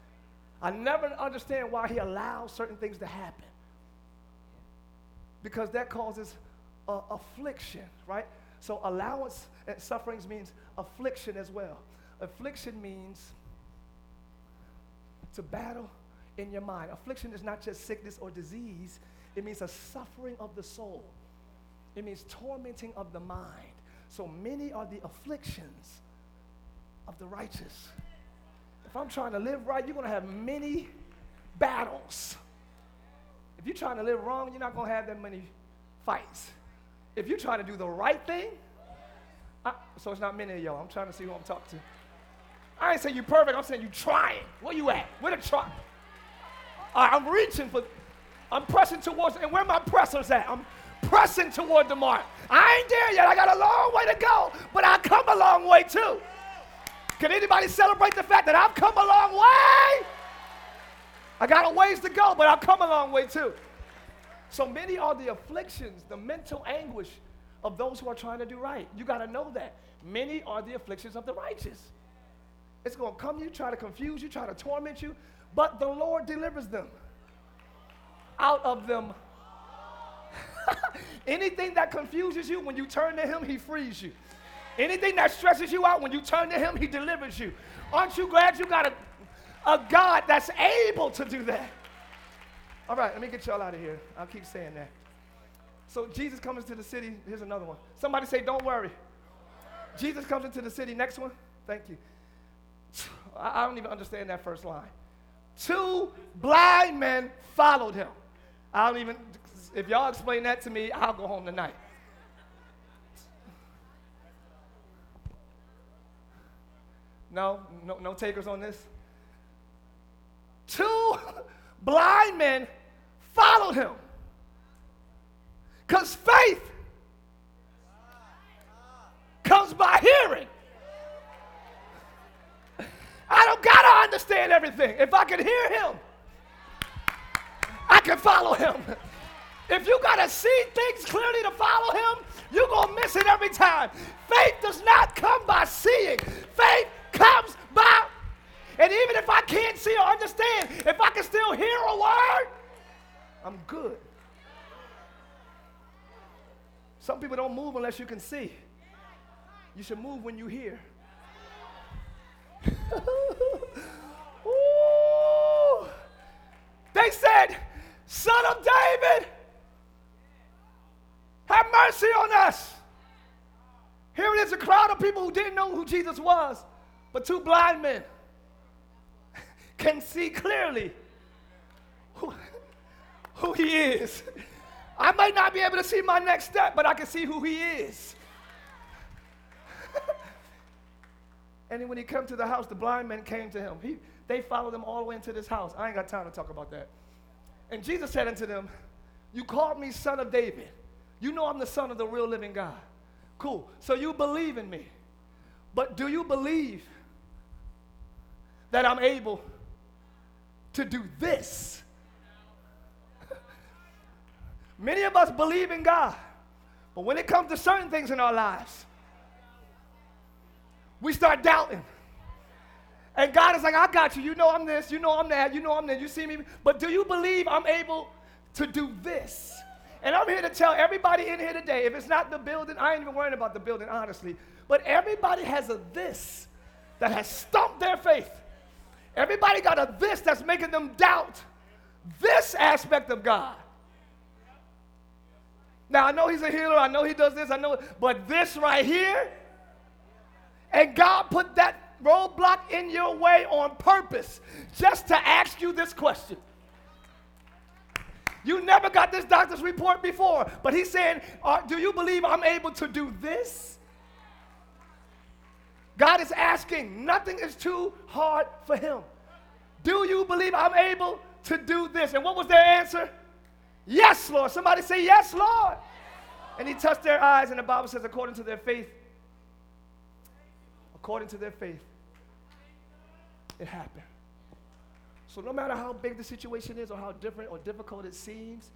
I never understand why He allows certain things to happen. Because that causes uh, affliction, right? So allowance and sufferings means affliction as well. Affliction means to battle in your mind. Affliction is not just sickness or disease, it means a suffering of the soul. It means tormenting of the mind. So many are the afflictions of the righteous. If I'm trying to live right, you're going to have many battles. If you're trying to live wrong, you're not going to have that many fights. If you're trying to do the right thing, I, so it's not many of y'all. I'm trying to see who I'm talking to. I ain't saying you're perfect. I'm saying you're trying. Where you at? Where the try? All right, I'm reaching for, I'm pressing towards, and where my pressers at? I'm pressing toward the mark. I ain't there yet. I got a long way to go, but I come a long way too. Can anybody celebrate the fact that I've come a long way? I got a ways to go, but I've come a long way too. So many are the afflictions, the mental anguish of those who are trying to do right. You got to know that. Many are the afflictions of the righteous. It's going to come you, try to confuse you, try to torment you, but the Lord delivers them out of them. Anything that confuses you, when you turn to Him, He frees you. Anything that stresses you out, when you turn to Him, He delivers you. Aren't you glad you got a, a God that's able to do that? All right, let me get y'all out of here. I'll keep saying that. So Jesus comes into the city. Here's another one. Somebody say, Don't worry. Jesus comes into the city. Next one. Thank you. I don't even understand that first line. Two blind men followed him. I don't even, if y'all explain that to me, I'll go home tonight. No, no, no takers on this. Two blind men followed him. Because faith comes by hearing. I don't got to understand everything. If I can hear him, can follow him. If you got to see things clearly to follow him, you're going to miss it every time. Faith does not come by seeing, faith comes by. And even if I can't see or understand, if I can still hear a word, I'm good. Some people don't move unless you can see. You should move when you hear. they said, Son of David, have mercy on us. Here it is a crowd of people who didn't know who Jesus was, but two blind men can see clearly who, who he is. I might not be able to see my next step, but I can see who he is. and then when he came to the house, the blind men came to him. He, they followed him all the way into this house. I ain't got time to talk about that. And Jesus said unto them, You called me son of David. You know I'm the son of the real living God. Cool. So you believe in me. But do you believe that I'm able to do this? Many of us believe in God, but when it comes to certain things in our lives, we start doubting. And God is like, I got you. You know I'm this. You know I'm that. You know I'm that. You see me. But do you believe I'm able to do this? And I'm here to tell everybody in here today if it's not the building, I ain't even worrying about the building, honestly. But everybody has a this that has stumped their faith. Everybody got a this that's making them doubt this aspect of God. Now, I know He's a healer. I know He does this. I know, but this right here, and God put that roadblock in your way on purpose just to ask you this question. You never got this doctor's report before, but he's saying, uh, Do you believe I'm able to do this? God is asking, nothing is too hard for him. Do you believe I'm able to do this? And what was their answer? Yes, Lord. Somebody say, Yes, Lord. And he touched their eyes, and the Bible says, according to their faith, according to their faith, it happened. So no matter how big the situation is or how different or difficult it seems,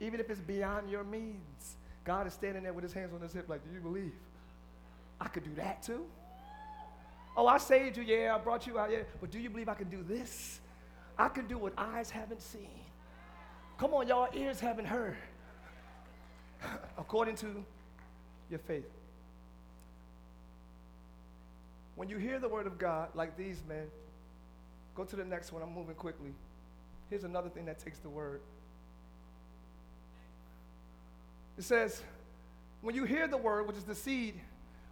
even if it's beyond your means, God is standing there with his hands on his hip like, do you believe? I could do that too? Oh, I saved you, yeah, I brought you out, yeah. But do you believe I can do this? I can do what eyes haven't seen. Come on, y'all, ears haven't heard. According to your faith. When you hear the word of God, like these men, go to the next one. I'm moving quickly. Here's another thing that takes the word. It says, when you hear the word, which is the seed,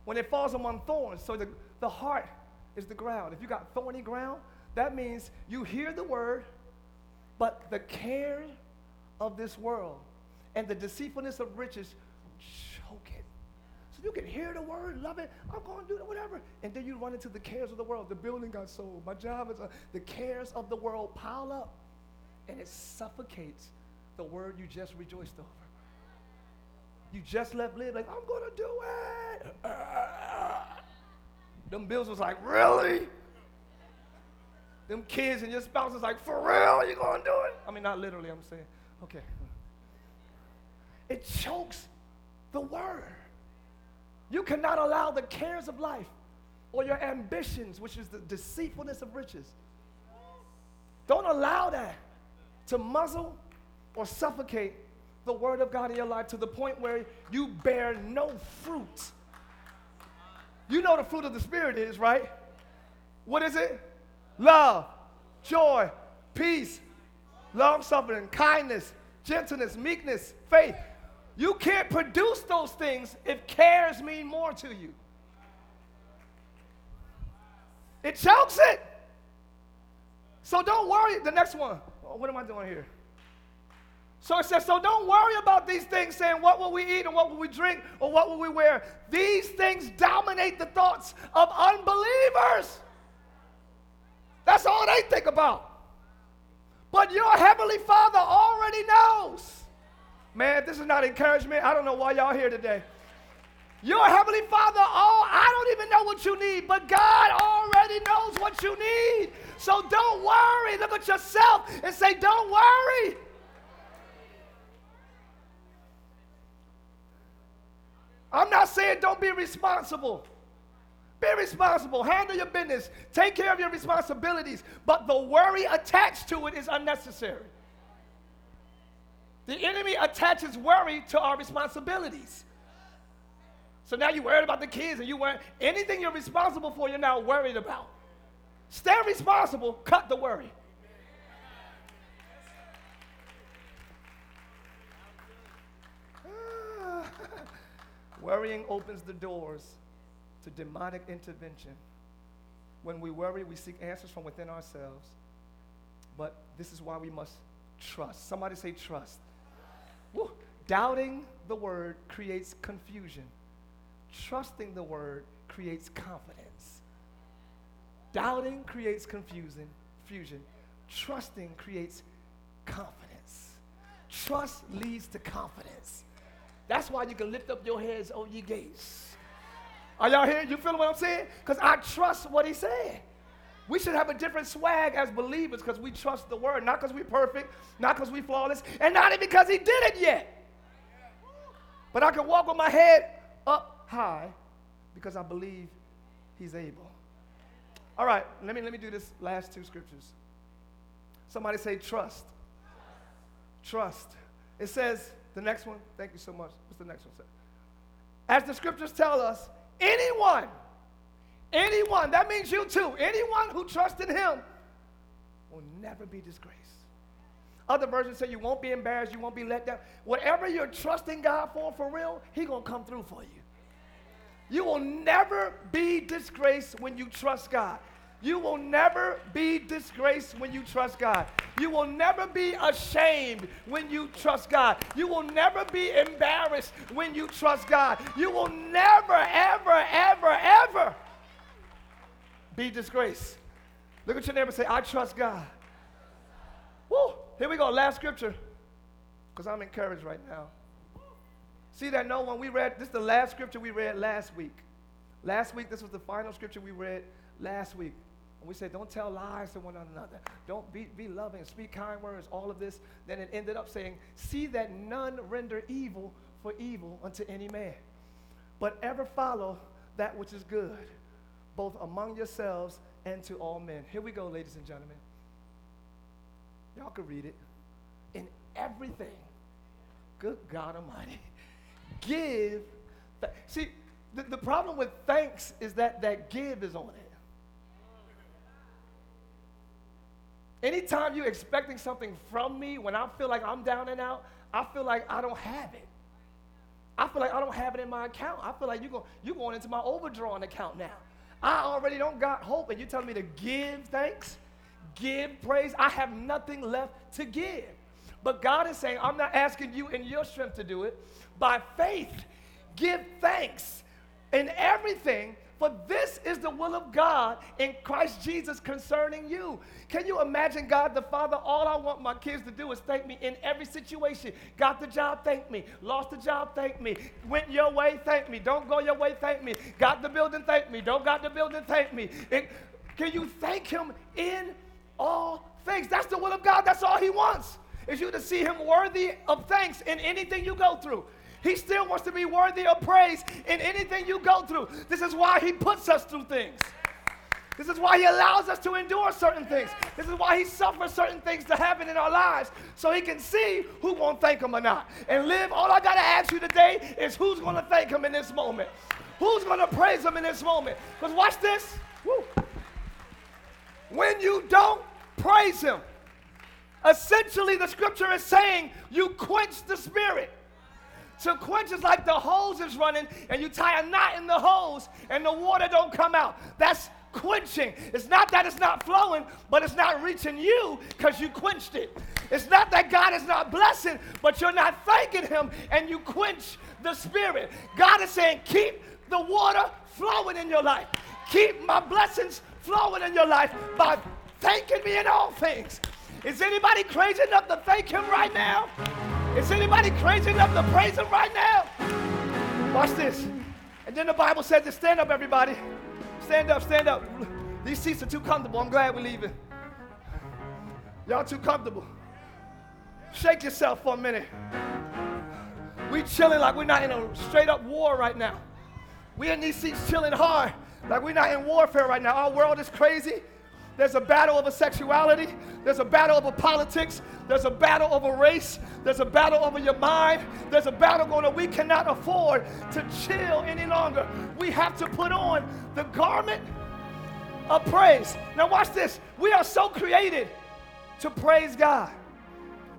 when it falls among thorns, so the, the heart is the ground. If you got thorny ground, that means you hear the word, but the care of this world and the deceitfulness of riches. So you can hear the word, love it, I'm going to do whatever. And then you run into the cares of the world. The building got sold. My job is, uh, the cares of the world pile up and it suffocates the word you just rejoiced over. You just left live like, I'm going to do it. Them bills was like, really? Them kids and your spouse is like, for real, you going to do it? I mean, not literally, I'm saying. Okay. It chokes the word. You cannot allow the cares of life or your ambitions, which is the deceitfulness of riches. Don't allow that to muzzle or suffocate the word of God in your life to the point where you bear no fruit. You know the fruit of the Spirit is, right? What is it? Love, joy, peace, long suffering, kindness, gentleness, meekness, faith. You can't produce those things if cares mean more to you. It chokes it. So don't worry. The next one. Oh, what am I doing here? So it says, so don't worry about these things saying, what will we eat and what will we drink or what will we wear? These things dominate the thoughts of unbelievers. That's all they think about. But your heavenly Father already knows. Man, this is not encouragement. I don't know why y'all here today. Your heavenly Father, oh, I don't even know what you need, but God already knows what you need. So don't worry. Look at yourself and say, don't worry. I'm not saying don't be responsible. Be responsible. Handle your business. Take care of your responsibilities. But the worry attached to it is unnecessary. The enemy attaches worry to our responsibilities. So now you're worried about the kids and you worry anything you're responsible for, you're now worried about. Stay responsible, cut the worry. Worrying opens the doors to demonic intervention. When we worry, we seek answers from within ourselves. But this is why we must trust. Somebody say trust. Woo. Doubting the word creates confusion. Trusting the word creates confidence. Doubting creates confusion. Fusion. Trusting creates confidence. Trust leads to confidence. That's why you can lift up your heads, O ye gates. Are y'all here? You feeling what I'm saying? Because I trust what he said. We should have a different swag as believers because we trust the word, not because we're perfect, not because we're flawless, and not even because he did it yet. But I can walk with my head up high because I believe he's able. All right, let me, let me do this last two scriptures. Somebody say trust. Trust. It says, the next one, thank you so much. What's the next one say? As the scriptures tell us, anyone, anyone, that means you too, anyone who trusts in him will never be disgraced. Other versions say you won't be embarrassed, you won't be let down. Whatever you're trusting God for, for real, He gonna come through for you. You will never be disgraced when you trust God. You will never be disgraced when you trust God. You will never be ashamed when you trust God. You will never be embarrassed when you trust God. You will never, ever, ever, ever be disgraced. Look at your neighbor say, I trust God. Woo! Here we go. Last scripture. Because I'm encouraged right now. See that no one we read, this is the last scripture we read last week. Last week, this was the final scripture we read last week. And we said, don't tell lies to one another. Don't be, be loving, speak kind words, all of this. Then it ended up saying, see that none render evil for evil unto any man, but ever follow that which is good, both among yourselves and to all men. Here we go, ladies and gentlemen. Y'all can read it. In everything, good God Almighty, give. Th- See, the, the problem with thanks is that that give is on it. Anytime you're expecting something from me, when I feel like I'm down and out, I feel like I don't have it. I feel like I don't have it in my account. I feel like you're going, you're going into my overdrawn account now. I already don't got hope, and you're telling me to give thanks, give praise. I have nothing left to give. But God is saying, I'm not asking you in your strength to do it. By faith, give thanks in everything, for this is the will of God in Christ Jesus concerning you. Can you imagine God the Father? All I want my kids to do is thank me in every situation. Got the job, thank me. Lost the job, thank me. Went your way, thank me. Don't go your way, thank me. Got the building, thank me. Don't got the building, thank me. It, can you thank Him in all things? That's the will of God. That's all He wants. Is you to see Him worthy of thanks in anything you go through. He still wants to be worthy of praise in anything you go through. This is why He puts us through things. This is why He allows us to endure certain things. This is why He suffers certain things to happen in our lives so He can see who won't thank Him or not. And live, all I got to ask you today is who's going to thank Him in this moment? Who's going to praise Him in this moment? Because watch this. Woo. When you don't praise Him, essentially the scripture is saying you quench the Spirit. To quench is like the hose is running and you tie a knot in the hose and the water don't come out. That's quenching. It's not that it's not flowing, but it's not reaching you because you quenched it. It's not that God is not blessing, but you're not thanking Him and you quench the Spirit. God is saying, keep the water flowing in your life. Keep my blessings flowing in your life by thanking me in all things. Is anybody crazy enough to thank Him right now? Is anybody crazy enough to praise Him right now? Watch this. And then the Bible says to stand up, everybody. Stand up, stand up. These seats are too comfortable. I'm glad we're leaving. Y'all too comfortable. Shake yourself for a minute. We chilling like we're not in a straight up war right now. We in these seats chilling hard like we're not in warfare right now. Our world is crazy. There's a battle over sexuality. There's a battle over politics. There's a battle over race. There's a battle over your mind. There's a battle going on. We cannot afford to chill any longer. We have to put on the garment of praise. Now, watch this. We are so created to praise God.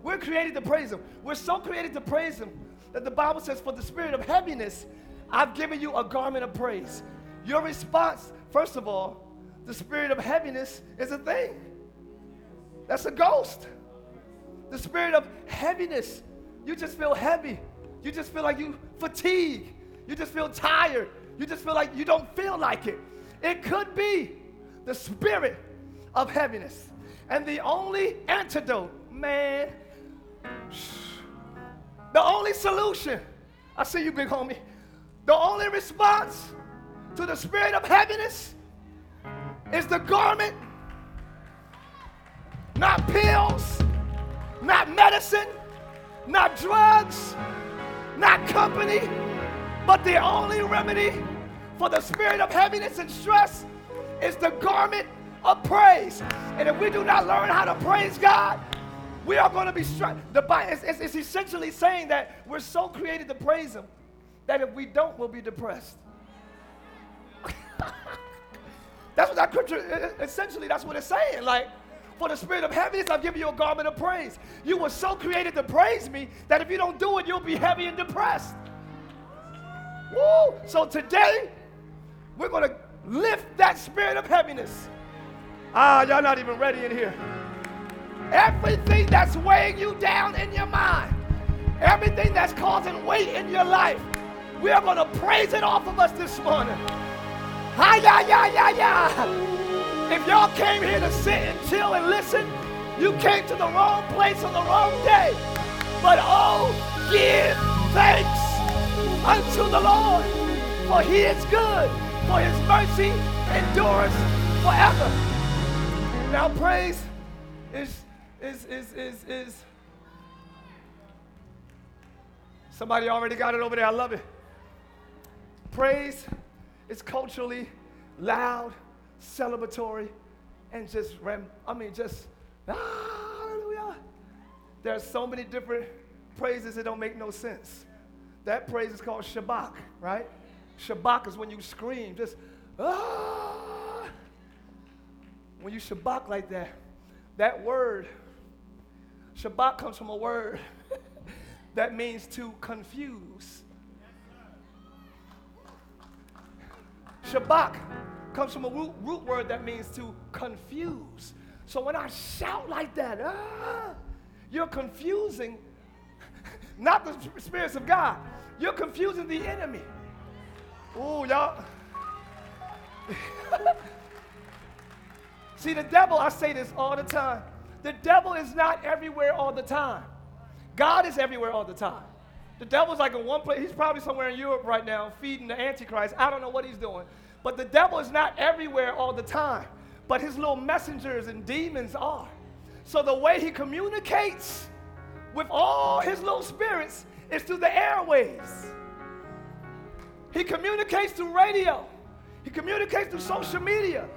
We're created to praise Him. We're so created to praise Him that the Bible says, For the spirit of heaviness, I've given you a garment of praise. Your response, first of all, the spirit of heaviness is a thing. That's a ghost. The spirit of heaviness. You just feel heavy. You just feel like you fatigue. You just feel tired. You just feel like you don't feel like it. It could be the spirit of heaviness. And the only antidote, man, the only solution, I see you, big homie. The only response to the spirit of heaviness is the garment, not pills, not medicine, not drugs, not company, but the only remedy for the spirit of heaviness and stress is the garment of praise. And if we do not learn how to praise God, we are going to be stressed. The Bible is it's, it's essentially saying that we're so created to praise Him that if we don't, we'll be depressed. That's what that scripture, essentially, that's what it's saying. Like, for the spirit of heaviness, I've given you a garment of praise. You were so created to praise me that if you don't do it, you'll be heavy and depressed. Woo! So today, we're going to lift that spirit of heaviness. Ah, y'all not even ready in here. Everything that's weighing you down in your mind, everything that's causing weight in your life, we are going to praise it off of us this morning. Hi, yeah, yeah, yeah, yeah. If y'all came here to sit and chill and listen, you came to the wrong place on the wrong day. But oh, give thanks unto the Lord, for he is good, for his mercy endures forever. Now praise is is is is is somebody already got it over there. I love it. Praise It's culturally loud, celebratory, and just ram. I mean, just hallelujah. There are so many different praises that don't make no sense. That praise is called Shabach, right? Shabach is when you scream, just ah. When you Shabach like that, that word, Shabach comes from a word that means to confuse. Shabach comes from a root, root, word that means to confuse. So when I shout like that, ah, you're confusing not the spirits of God. You're confusing the enemy. Oh, y'all. See, the devil, I say this all the time. The devil is not everywhere all the time. God is everywhere all the time. The devil's like in one place. He's probably somewhere in Europe right now feeding the Antichrist. I don't know what he's doing. But the devil is not everywhere all the time. But his little messengers and demons are. So the way he communicates with all his little spirits is through the airwaves. He communicates through radio. He communicates through social media.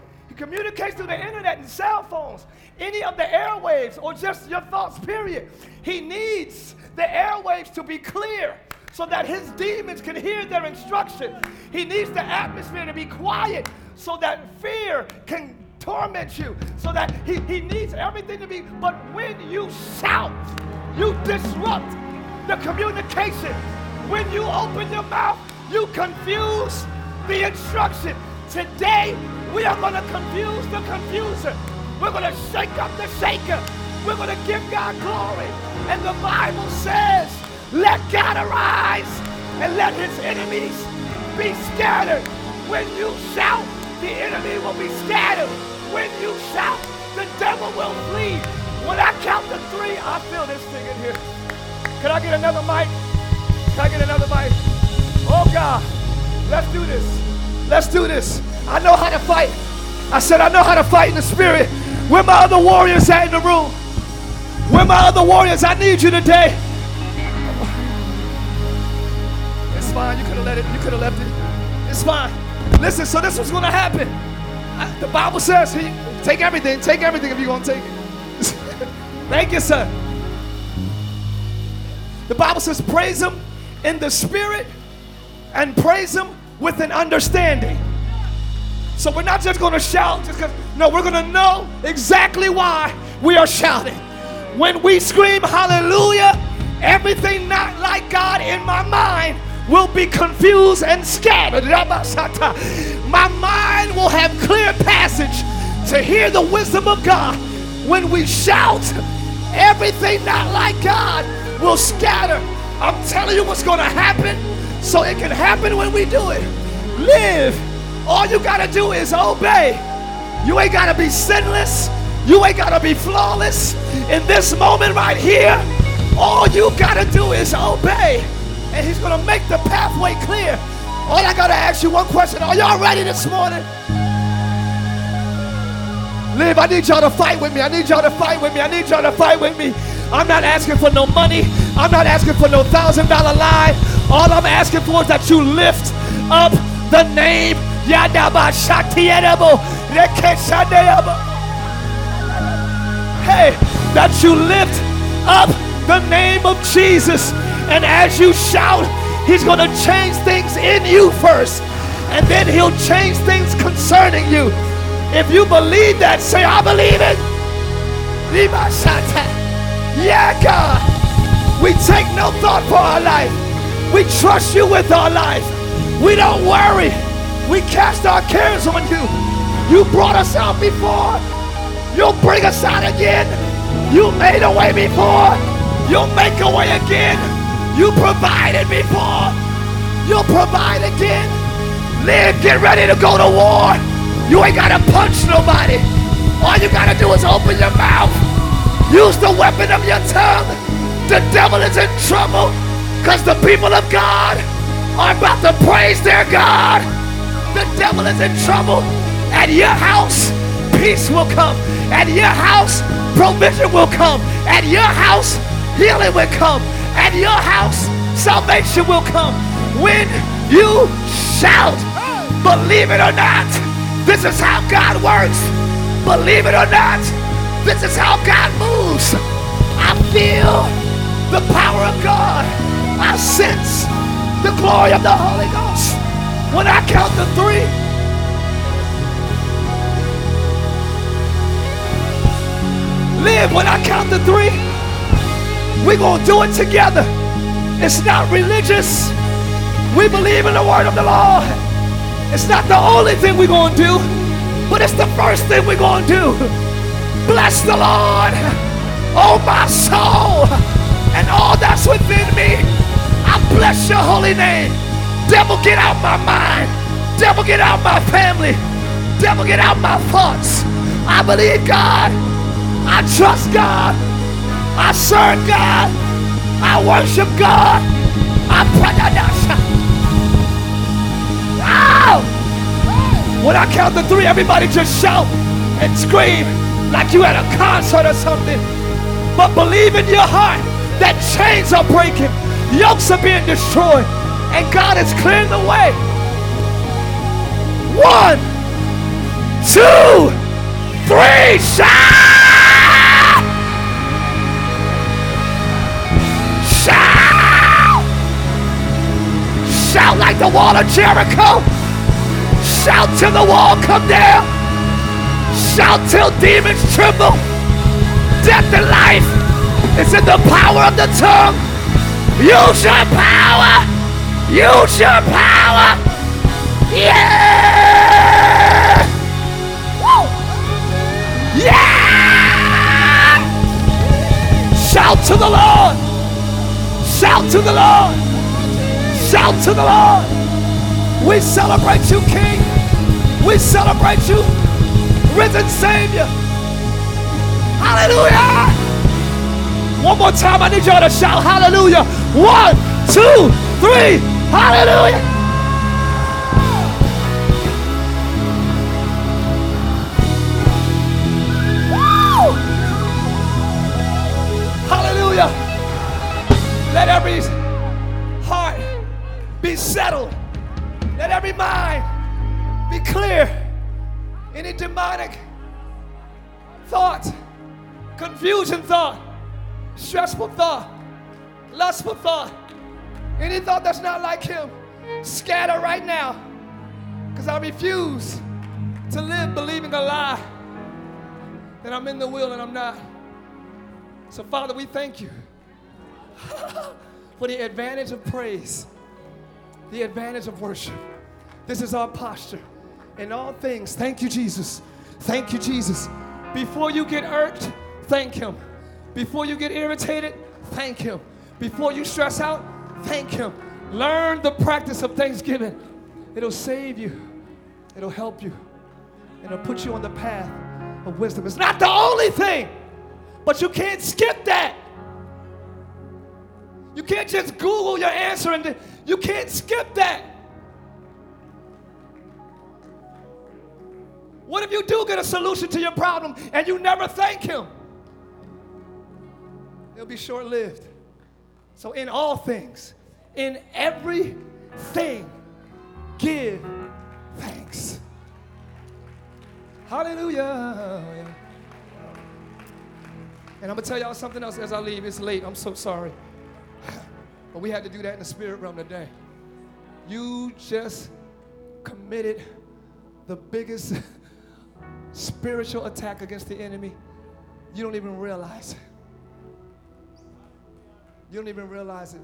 Communicates through the internet and cell phones, any of the airwaves, or just your thoughts, period. He needs the airwaves to be clear so that his demons can hear their instruction. He needs the atmosphere to be quiet so that fear can torment you, so that he, he needs everything to be. But when you shout, you disrupt the communication. When you open your mouth, you confuse the instruction. Today, we are going to confuse the confuser. We're going to shake up the shaker. We're going to give God glory. And the Bible says, let God arise and let his enemies be scattered. When you shout, the enemy will be scattered. When you shout, the devil will flee. When I count to three, I feel this thing in here. Can I get another mic? Can I get another mic? Oh God, let's do this. Let's do this. I know how to fight. I said, I know how to fight in the spirit. Where my other warriors at in the room? Where my other warriors? I need you today. It's fine. You could have let it. You could have left it. It's fine. Listen. So this was going to happen. the Bible says, he, "Take everything. Take everything if you're going to take it." Thank you, sir. The Bible says, "Praise Him in the Spirit, and praise Him with an understanding. So we're not just going to shout just because, no, we're going to know exactly why we are shouting. When we scream hallelujah, everything not like God in my mind will be confused and scattered. My mind will have clear passage to hear the wisdom of God. When we shout, everything not like God will scatter. I'm telling you what's going to happen so it can happen when we do it. Live. All you got to do is obey. You ain't got to be sinless. You ain't got to be flawless. In this moment right here, all you got to do is obey. And he's going to make the pathway clear. All I got to ask you one question. Are y'all ready this morning? Live, I need y'all to fight with me. I need y'all to fight with me. I need y'all to fight with me. I'm not asking for no money. I'm not asking for no thousand dollar lie. All I'm asking for is that you lift up the name Yadaba Shakti Yadabo. Hey, that you lift up the name of Jesus. And as you shout, He's going to change things in you first. And then He'll change things concerning you. If you believe that, say, I believe it. Yeah, God. We take no thought for our life. We trust you with our life. We don't worry. We cast our cares on you. You brought us out before. You'll bring us out again. You made a way before. You'll make a way again. You provided before. You'll provide again. Live, get ready to go to war. You ain't got to punch nobody. All you got to do is open your mouth. Use the weapon of your tongue. The devil is in trouble. Because the people of God are about to praise their God. The devil is in trouble. At your house, peace will come. At your house, provision will come. At your house, healing will come. At your house, salvation will come. When you shout, Believe it or not, this is how God works. Believe it or not, this is how God moves. I feel the power of God. I sense the glory of the Holy Ghost. When I count to three, live when I count to three. We're going to do it together. It's not religious. We believe in the word of the Lord. It's not the only thing we're going to do, but it's the first thing we're going to do. Bless the Lord, oh my soul, and all that's within me. I bless your holy name. Devil, get out my mind. Devil, get out my family. Devil, get out my thoughts. I believe God. I trust God. I serve God. I worship God. I pray. Oh! When I count to three, everybody just shout and scream like you at a concert or something. But believe in your heart that chains are breaking, yokes are being destroyed, and God is clearing the way. One, two, three, shout! Shout! Shout like the wall of Jericho. Shout till the wall come down. Shout till demons tremble. Death and life is in the power of the tongue. Use your power. Use your power. Yeah. Woo. Yeah. Shout to the Lord. Shout to the Lord. Shout to the Lord. We celebrate you, King. We celebrate you, risen Savior. Hallelujah. One more time, I need y'all to shout hallelujah. One, two, three, hallelujah. Hallelujah. Let every heart be settled. Let every mind be clear. Any demonic thought, confusion thought, stressful thought, lustful thought, any thought that's not like Him, scatter right now. Because I refuse to live believing a lie that I'm in the will and I'm not. So, Father, we thank you for the advantage of praise, the advantage of worship. This is our posture in all things. Thank you, Jesus. Thank you, Jesus. Before you get irked, thank Him. Before you get irritated, thank Him. Before you stress out, thank Him. Learn the practice of thanksgiving. It'll save you, it'll help you, and it'll put you on the path of wisdom. It's not the only thing, but you can't skip that. You can't just Google your answer and you can't skip that. What if you do get a solution to your problem and you never thank Him? It'll be short lived. So, in all things, in everything, give thanks. Hallelujah. And I'm going to tell y'all something else as I leave. It's late. I'm so sorry. But we had to do that in the spirit realm today. You just committed the biggest spiritual attack against the enemy. You don't even realize it. You don't even realize it.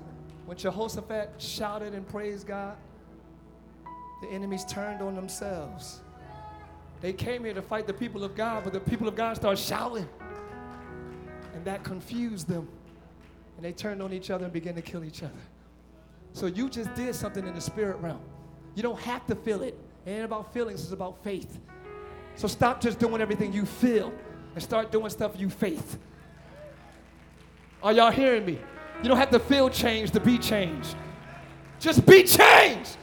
When Jehoshaphat shouted and praised God, the enemies turned on themselves. They came here to fight the people of God, but the people of God started shouting. And that confused them. And they turned on each other and began to kill each other. So you just did something in the spirit realm. You don't have to feel it. It ain't about feelings, it's about faith. So stop just doing everything you feel and start doing stuff you faith. Are y'all hearing me? You don't have to feel change to be changed. Just be changed.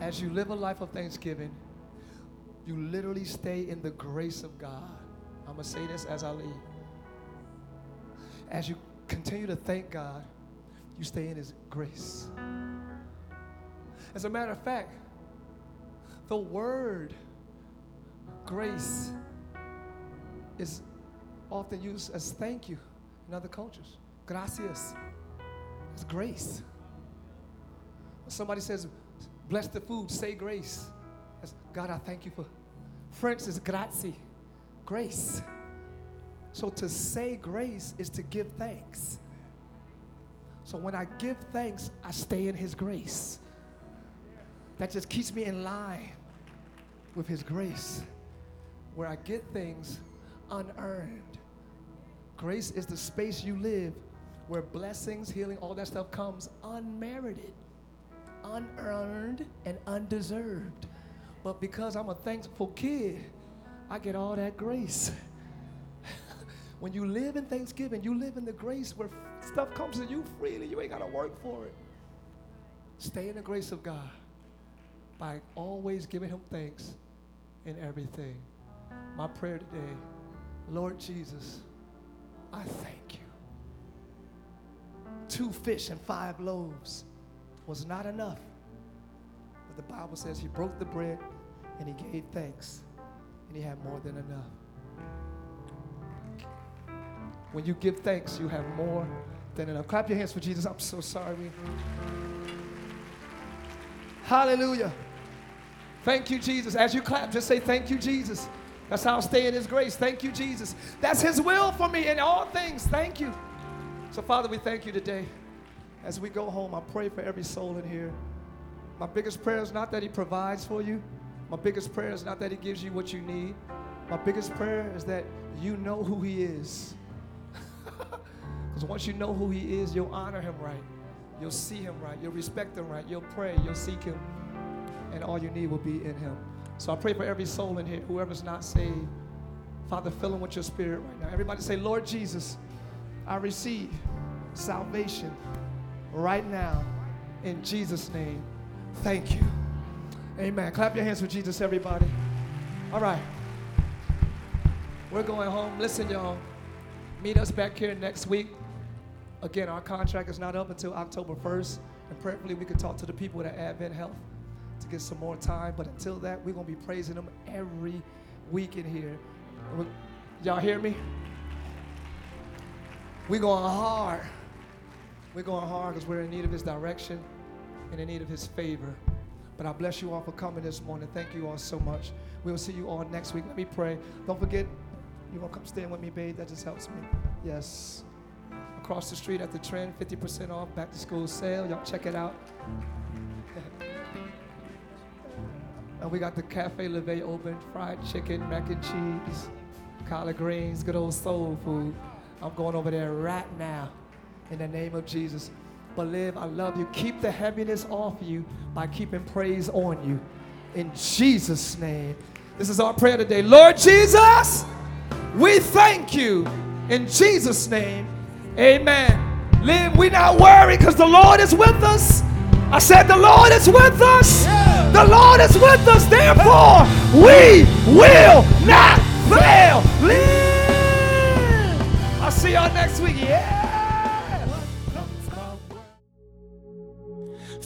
As you live a life of thanksgiving, you literally stay in the grace of God. I'm going to say this as I leave. As you continue to thank God, you stay in His grace. As a matter of fact, the word grace is often used as thank you in other cultures. Gracias. It's grace. Somebody says, bless the food, say grace. That's, God, I thank you for. French is grazie, grace. So to say grace is to give thanks. So when I give thanks, I stay in His grace. That just keeps me in line with His grace, where I get things unearned. Grace is the space you live where blessings, healing, all that stuff comes unmerited, unearned, and undeserved. But because I'm a thankful kid, I get all that grace. when you live in thanksgiving, you live in the grace where stuff comes to you freely. You ain't got to work for it. Stay in the grace of God by always giving Him thanks in everything. My prayer today, Lord Jesus, I thank you. Two fish and five loaves was not enough. But the Bible says He broke the bread and He gave thanks, and He had more than enough. When you give thanks, you have more than enough. Clap your hands for Jesus. I'm so sorry. Hallelujah. Thank you, Jesus. As you clap, just say, Thank you, Jesus. That's how I stay in His grace. Thank you, Jesus. That's His will for me in all things. Thank you. So, Father, we thank you today. As we go home, I pray for every soul in here. My biggest prayer is not that He provides for you, my biggest prayer is not that He gives you what you need. My biggest prayer is that you know who He is. Because once you know who He is, you'll honor Him right. You'll see Him right. You'll respect Him right. You'll pray. You'll seek Him. And all you need will be in Him. So I pray for every soul in here, whoever's not saved. Father, fill them with your spirit right now. Everybody say, Lord Jesus, I receive salvation right now in Jesus' name. Thank you. Amen. Clap your hands for Jesus, everybody. All right. We're going home. Listen, y'all. Meet us back here next week. Again, our contract is not up until October 1st. And prayerfully, we can talk to the people at Advent Health to get some more time. But until that, we're going to be praising them every week in here. Y'all hear me? We're going hard. We're going hard because we're in need of His direction and in need of His favor. But I bless you all for coming this morning. Thank you all so much. We will see you all next week. Let me pray. Don't forget, you want to come stand with me, babe? That just helps me. Yes. Across the street at the trend, 50% off back to school sale. Y'all check it out. and we got the Cafe Leve open, fried chicken, mac and cheese, collard greens, good old soul food. I'm going over there right now in the name of Jesus. But live, I love you. Keep the heaviness off you by keeping praise on you. In Jesus' name. This is our prayer today. Lord Jesus, we thank you. In Jesus' name, amen. Live, we not worry because the Lord is with us. I said, The Lord is with us. Yeah. The Lord is with us. Therefore, we will not fail. Live. I'll see y'all next week. Yeah.